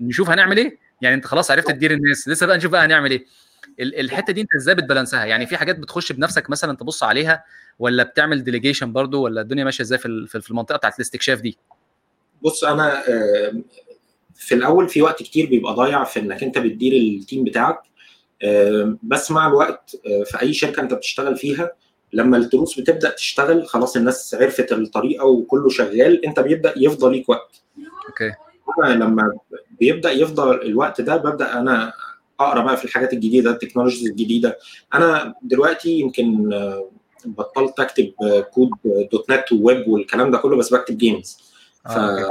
نشوف هنعمل إيه؟ يعني انت خلاص عرفت تدير الناس. لسه بقى نشوف بقى هنعمل إيه. الحتة دي انت إزاي بت balance ها؟ يعني في حاجات بتخش بنفسك مثلا تبص عليها ولا بتعمل delegation برضو ولا الدنيا ماشية إزاي في في المنطقة بتاعت الاستكشاف دي؟ بص أنا في الأول في وقت كتير بيبقى ضايع في إنك أنت بتدير ال team بتاعك. بس مع الوقت في أي شركة أنت بتشتغل فيها لما التروس بتبدأ تشتغل خلاص الناس عرفت الطريقة وكله شغال أنت بيبدأ يفضل ليك وقت. Okay. لما بيبدأ يفضل الوقت ده ببدأ أنا أقرأ بقى في الحاجات الجديدة ال technologies الجديدة. أنا دلوقتي يمكن بطلت أكتب code .NET و web والكلام ده كله بس بكتب games فانا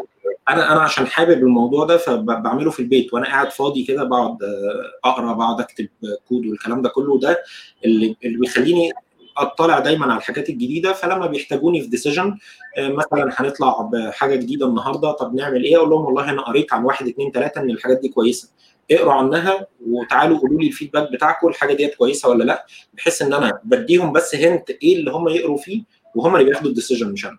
أنا عشان حابب الموضوع ده فبعمله في البيت. وأنا قاعد فاضي كده بقعد أقرأ بقعد أكتب كود والكلام ده كله. ده اللي اللي بيخليني اطلع دايما على الحاجات الجديدة فلما بيحتاجوني في decision مثلا هنطلع بحاجه جديدة النهارده طب نعمل إيه؟ أقول لهم والله أنا قريت عن واحد اثنين ثلاثة إن الحاجات دي كويسة. اقروا عنها وتعالوا قولوا لي ال feedback بتاعكم الحاجة ديت كويسة ولا لأ؟ بحيث إن أنا بديهم بس hint إيه اللي هم يقروا فيه وهم اللي بياخدوا ال decision مش أنا.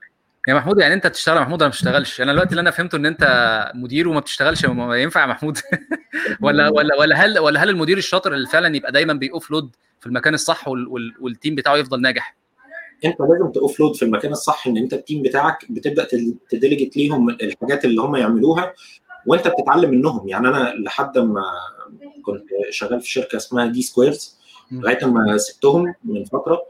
يا محمود يعني أنت بتشتغل يا محمود أنا ما بشتغلش. أنا دلوقتي اللي أنا فهمته إن أنت مدير وما بتشتغلش ما ينفع يا محمود. ولا ولا ولا هل ولا هل المدير الشاطر اللي فعلا يبقى دايما بي offload في المكان الصح وال وال وال team بتاعه يفضل ناجح؟ أنت لازم ت offload في المكان الصح إن أنت ال team بتاعك بتبدأ ت delegate ليهم الحاجات اللي هم يعملوها وأنت بتتعلم منهم. يعني أنا لحد ما كنت شغال في شركة اسمها دي سكويرز لغاية ما سبتهم من فترة.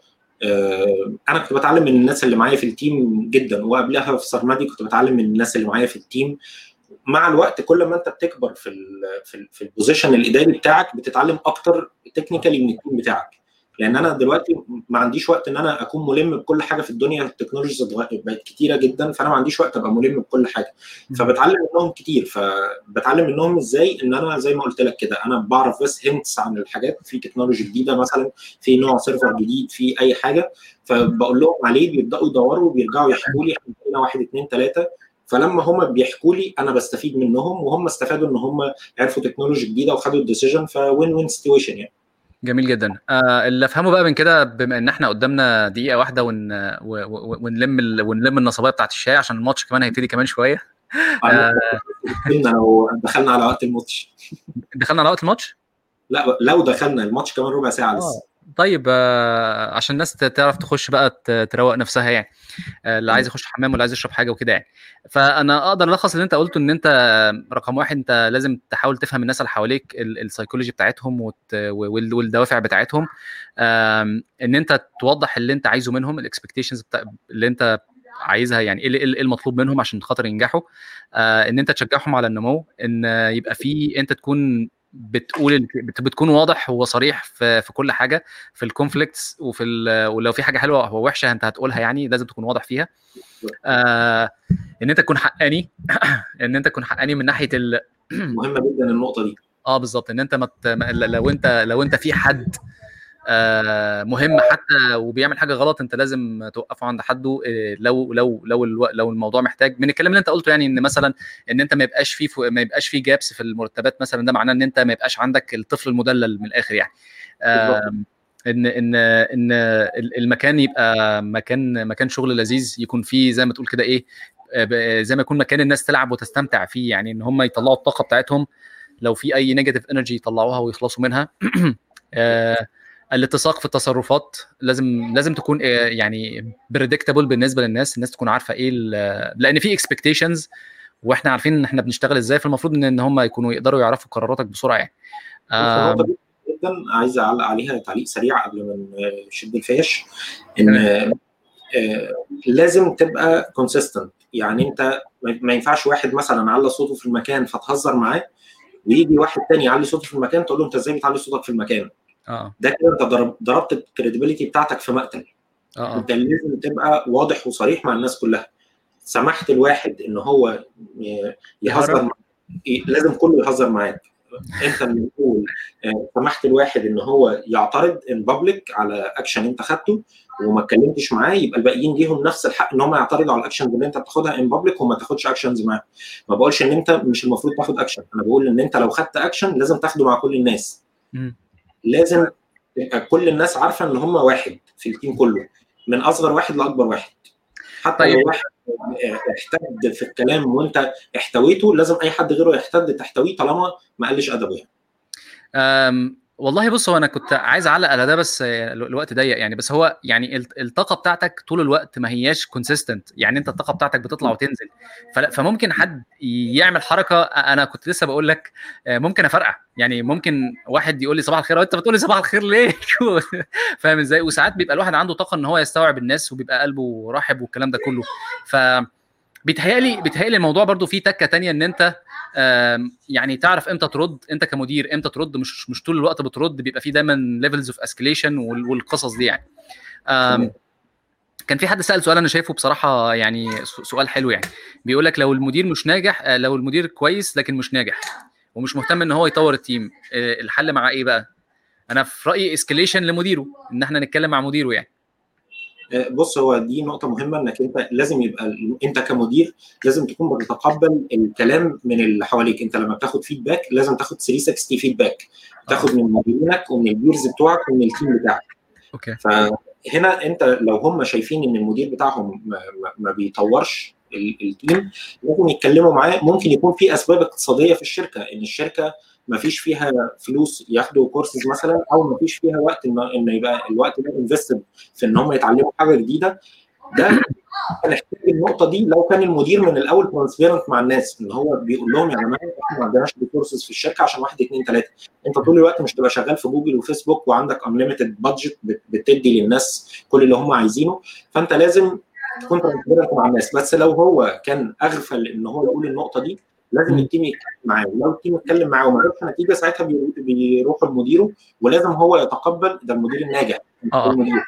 أنا كنت بتعلم من الناس اللي معايا في ال team جدا وقبلها في سرمدي كنت بتعلم من الناس اللي معايا في ال team مع الوقت كل ما أنت بتكبر في ال في, في ال position الإداري بتاعك بتتعلم أكتر technically من ال team بتاعك. لأن أنا دلوقتي ما عنديش وقت ان أنا اكون ملم بكل حاجة في الدنيا ال technologies بقت كتيرة جدا فأنا ما عنديش وقت أبقى ملم بكل حاجة. فبتعلم منهم كتير. فبتعلم منهم إزاي إن أنا زي ما قلت لك كده أنا بعرف بس hints عن الحاجات في technology جديدة مثلا في نوع server جديد في أي حاجة. فبقول لهم عليه بيبدأوا يدوروا وبيرجعوا يحكوا لي إحنا واحد اثنين ثلاثة فلما هم بيحكوا لي أنا بستفيد منهم وهم استفادوا إن هم عرفوا technology جديدة وخدوا ال decision ف win-win situation يعني. جميل جدا. آه اللي أفهمه بقى من كده بما إن إحنا قدامنا دقيقة واحدة ون... ونلم ال... ونلم النصبايه بتاعت الشاي عشان الماتش كمان هيبتدي كمان شوية. آه لو دخلنا على وقت الماتش. دخلنا على وقت الماتش؟ لا لو دخلنا الماتش كمان ربع ساعة لسه. طيب آه عشان الناس تعرف تخش بقى تروق نفسها يعني. آه اللي عايز يخش حمام واللي عايز يشرب حاجة وكده يعني. فأنا أقدر ألخص اللي أنت قلته إن أنت رقم واحد أنت لازم تحاول تفهم الناس اللي حواليك السيكولوجي بتاعتهم والدوافع بتاعتهم. إن أنت توضح اللي أنت عايزه منهم ال expectations اللي أنت عايزها يعني إيه المطلوب منهم عشان خاطر ينجحوا. آه إن أنت تشجعهم على النمو إن يبقى في أنت تكون بتقول بتكون واضح وصريح في في كل حاجة في ال conflicts وفي ولو في حاجة حلوة أو وحشة أنت هتقولها يعني لازم تكون واضح فيها. آه إن أنت تكون حقاني إن أنت تكون حقاني من ناحية ال... مهمة جدا النقطة دي. آه بالظبط. إن أنت مت... لو أنت لو أنت في حد مهم حتى وبيعمل حاجة غلط أنت لازم توقفه عند حده. لو لو لو لو الموضوع محتاج. من الكلام اللي أنت قلته يعني إن مثلا إن أنت ما يبقاش في ما يبقاش في جابس في المرتبات مثلا ده معناه إن أنت ما يبقاش عندك الطفل المدلل من الآخر يعني. آه إن إن إن المكان يبقى مكان مكان شغل لذيذ يكون فيه زي ما تقول كده إيه زي ما يكون مكان الناس تلعب وتستمتع فيه يعني إن هم يطلعوا الطاقة بتاعتهم. لو في أي negative energy يطلعوها ويخلصوا منها. آه الاتساق في التصرفات لازم لازم تكون يعني predictable بالنسبة للناس الناس تكون عارفة إيه لأن في expectations وإحنا عارفين إن إحنا بنشتغل إزاي فالمفروض إن, إن هم يكونوا يقدروا يعرفوا قراراتك بسرعة يعني. جدا عايز أعلق عليها تعليق سريع قبل ما نشد الفيش إن لازم تبقى consistent يعني أنت ما ينفعش واحد مثلا على صوته في المكان فتهزر معاه ويجي واحد تاني يعلي صوته في المكان تقول له أنت إزاي بتعلي صوتك في المكان؟ آه. ده كده انت ضربت ال credibility بتاعتك في مقتل. آه انت لازم تبقى واضح وصريح مع الناس كلها. سمحت الواحد ان هو يهزر مع... لازم كله يهزر معاك. انت اللي تقول سمحت الواحد ان هو يعترض in public على اكشن انت خدته وما اتكلمتش معاه يبقى الباقيين ليهم نفس الحق ان هم يعترضوا على ال actions اللي انت بتاخدها in public وما تاخدش actions معاه. ما بقولش ان انت مش المفروض تاخد اكشن أنا بقول ان انت لو خدت اكشن لازم تاخده مع كل الناس. لازم كل الناس عارفة إن هم واحد في ال team كله. من أصغر واحد لأكبر واحد. حتى طيب. لو واحد احتد في الكلام وأنت احتويته لازم أي حد غيره يحتد تحتويه طالما ما قلش أدبه يعني. والله بص هو أنا كنت عايز أعلق على ده بس الوقت ضيق يعني بس هو يعني الطاقة بتاعتك طول الوقت ما هياش كونسيستنت يعني أنت الطاقة بتاعتك بتطلع وتنزل. فممكن حد يعمل حركة أنا كنت لسه بقول لك ممكن أفرقع. يعني ممكن واحد يقول لي صباح الخير وانت بتقول لي صباح الخير ليه؟ فاهم إزاي؟ وساعات بيبقى الواحد عنده طاقة إن هو يستوعب الناس وبيبقى قلبه رحب والكلام ده كله. ف بيتهيألي بيتهيألي الموضوع برضو فيه تكة تانية إن أنت يعني تعرف إمتى ترد أنت كمدير إمتى ترد مش مش طول الوقت بترد بيبقى فيه دايما levels of escalation والقصص دي يعني. كان في حد سأل سؤال أنا شايفه بصراحة يعني سؤال حلو يعني. بيقول لك لو المدير مش ناجح لو المدير كويس لكن مش ناجح ومش مهتم إن هو يطور ال team الحل معاه إيه بقى؟ أنا في رأيي escalation لمديره إن إحنا نتكلم مع مديره يعني. بص هو دي نقطة مهمة إنك أنت لازم يبقى أنت كمدير لازم تكون بتتقبل الكلام من اللي حواليك، أنت لما بتاخد feedback لازم تاخد 360 feedback، تاخد من مديرينك ومن ال peers بتوعك ومن ال team بتاعك. okay. فهنا أنت لو هم شايفين إن المدير بتاعهم ما, ما بيطورش ال team لازم يتكلموا معاه. ممكن يكون في أسباب اقتصادية في الشركة إن الشركة ما فيش فيها فلوس ياخدوا كورسز مثلا أو ما فيش فيها وقت ان ان يبقى الوقت ده invested في إن هم يتعلموا حاجة جديدة. ده هنحتاج النقطة دي لو كان المدير من الأول transparent مع الناس إن هو بيقول لهم يا جماعة إحنا ما عندناش resources في الشركة عشان واحد اثنين ثلاثة أنت طول الوقت مش تبقى شغال في جوجل وفيسبوك وعندك unlimited budget بتدي للناس كل اللي هم عايزينه. فأنت لازم تكون transparent مع الناس. بس لو هو كان أغفل إن هو يقول النقطة دي لازم ال team يتكلم معاه. لو ال team اتكلم معاه وما جابش نتيجه ساعتها بيروحوا لمديره ولازم هو يتقبل ده المدير الناجح. آه. المدير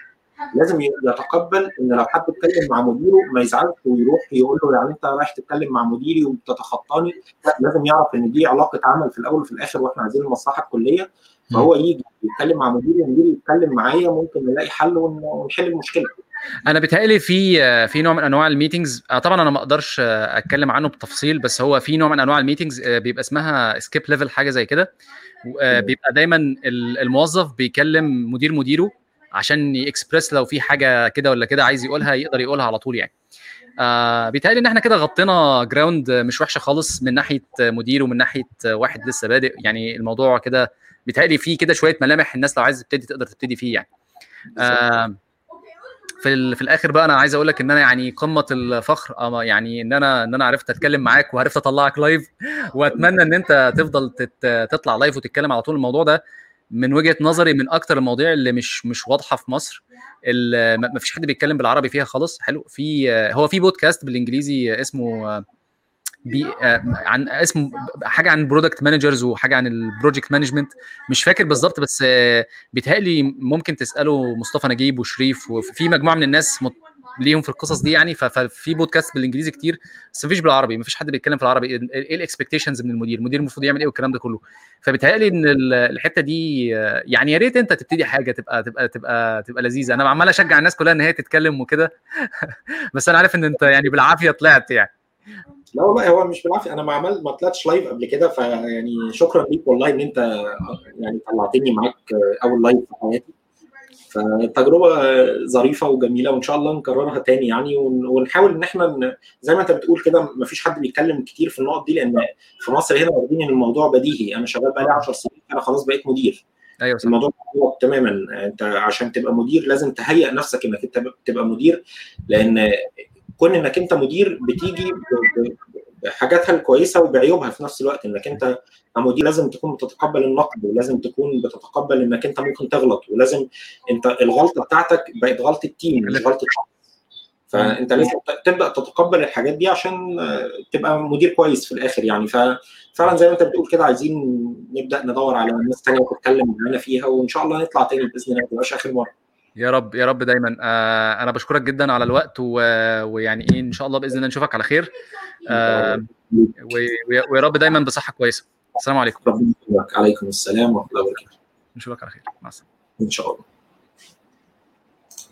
لازم يتقبل إن لو حد اتكلم مع مديره ما يزعلش ويروح يقول له يعني أنت رايح تتكلم مع مديري وبتتخطاني. لا لازم يعرف إن دي علاقة عمل في الأول وفي الآخر وإحنا عايزين المصلحه الكلية. فهو يجي يتكلم مع مديري ومديري يتكلم معايا ممكن نلاقي حل ون- ونحل المشكلة. أنا بيتهيألي في في نوع من أنواع ال meetings طبعا أنا ما أقدرش أتكلم عنه بتفصيل بس هو في نوع من أنواع ال meetings بيبقى اسمها skip level حاجة زي كده. بيبقى دايما ال- الموظف بيكلم مدير مديره عشان يكسبرس لو في حاجة كده ولا كده عايز يقولها يقدر يقولها على طول يعني. آه بيتهيألي إن إحنا كده غطينا ground مش وحشة خالص من ناحية مدير ومن ناحية واحد لسه بادئ. يعني الموضوع كده بيتهيألي فيه كده شوية ملامح الناس لو عايز تبتدي تقدر تبتدي فيه يعني. آه في في الآخر بقى أنا عايز أقول لك إن أنا يعني قمة الفخر أما يعني إن أنا إن أنا عرفت أتكلم معاك وعرفت أطلعك live وأتمنى إن أنت تفضل تطلع live وتتكلم على طول الموضوع ده. من وجهة نظري من أكتر المواضيع اللي مش مش واضحة في مصر ما ما فيش حد بيتكلم بالعربي فيها خالص. حلو. في هو في بودكاست بالإنجليزي اسمه بي عن اسمه حاجة عن product managers وحاجة عن ال project management مش فاكر بالظبط بس بيتهيألي ممكن تسأله مصطفى نجيب وشريف وفي مجموعة من الناس ليهم في القصص دي يعني ففي بودكاست بالإنجليزي كتير بس مفيش بالعربي مفيش حد بيتكلم في العربي. إيه ال expectations من المدير؟ المدير المفروض يعمل إيه والكلام ده كله؟ فبيتهيألي إن ال- الحتة دي يعني يا ريت أنت تبتدي حاجة تبقى تبقى تبقى تبقى لذيذة. أنا عمال أشجع الناس كلها إن هي تتكلم وكده بس أنا عارف إن أنت يعني بالعافية طلعت يعني. لا والله هو مش بالعافية. أنا ما عملت ما طلعتش live قبل كده فيعني شكرا ليك والله إن أنت يعني طلعتني معاك أول لايف في حياتي. فتجربة ظريفة وجميلة وإن شاء الله نكررها تاني يعني ون- ونحاول إن إحنا زي ما أنت بتقول كده ما فيش حد بيتكلم كتير في النقط دي لأن في مصر هنا واخدين إن الموضوع بديهي. أنا شغال بقالي 10 سنين أنا خلاص بقيت مدير. أيوه صح. الموضوع تماما. أنت عشان تبقى مدير لازم تهيئ نفسك إنك أنت تبقى مدير لأن كون إنك أنت مدير بتيجي بحاجاتها الكويسة وبعيوبها في نفس الوقت. إنك أنت كمدير لازم تكون بتتقبل النقد ولازم تكون بتتقبل إنك أنت ممكن تغلط ولازم أنت الغلطة بتاعتك بقت غلطة تيم مش غلطة شخص. فأنت لازم تبدأ تتقبل الحاجات دي عشان آه، تبقى مدير كويس في الآخر يعني. ففعلا زي ما أنت بتقول كده عايزين نبدأ ندور على ناس تانية تتكلم معانا فيها وإن شاء الله نطلع تاني بإذن الله ما آخر مرة. يا رب يا رب دايما. آه أنا بشكرك جدا على الوقت و... ويعني إيه إن شاء الله بإذن الله نشوفك على خير. آه. و- ويا رب دايما بصحة كويسة. السلام عليكم. عليكم السلام ورحمة الله وبركاته. نشوفك على خير. مع السلامة. إن شاء الله.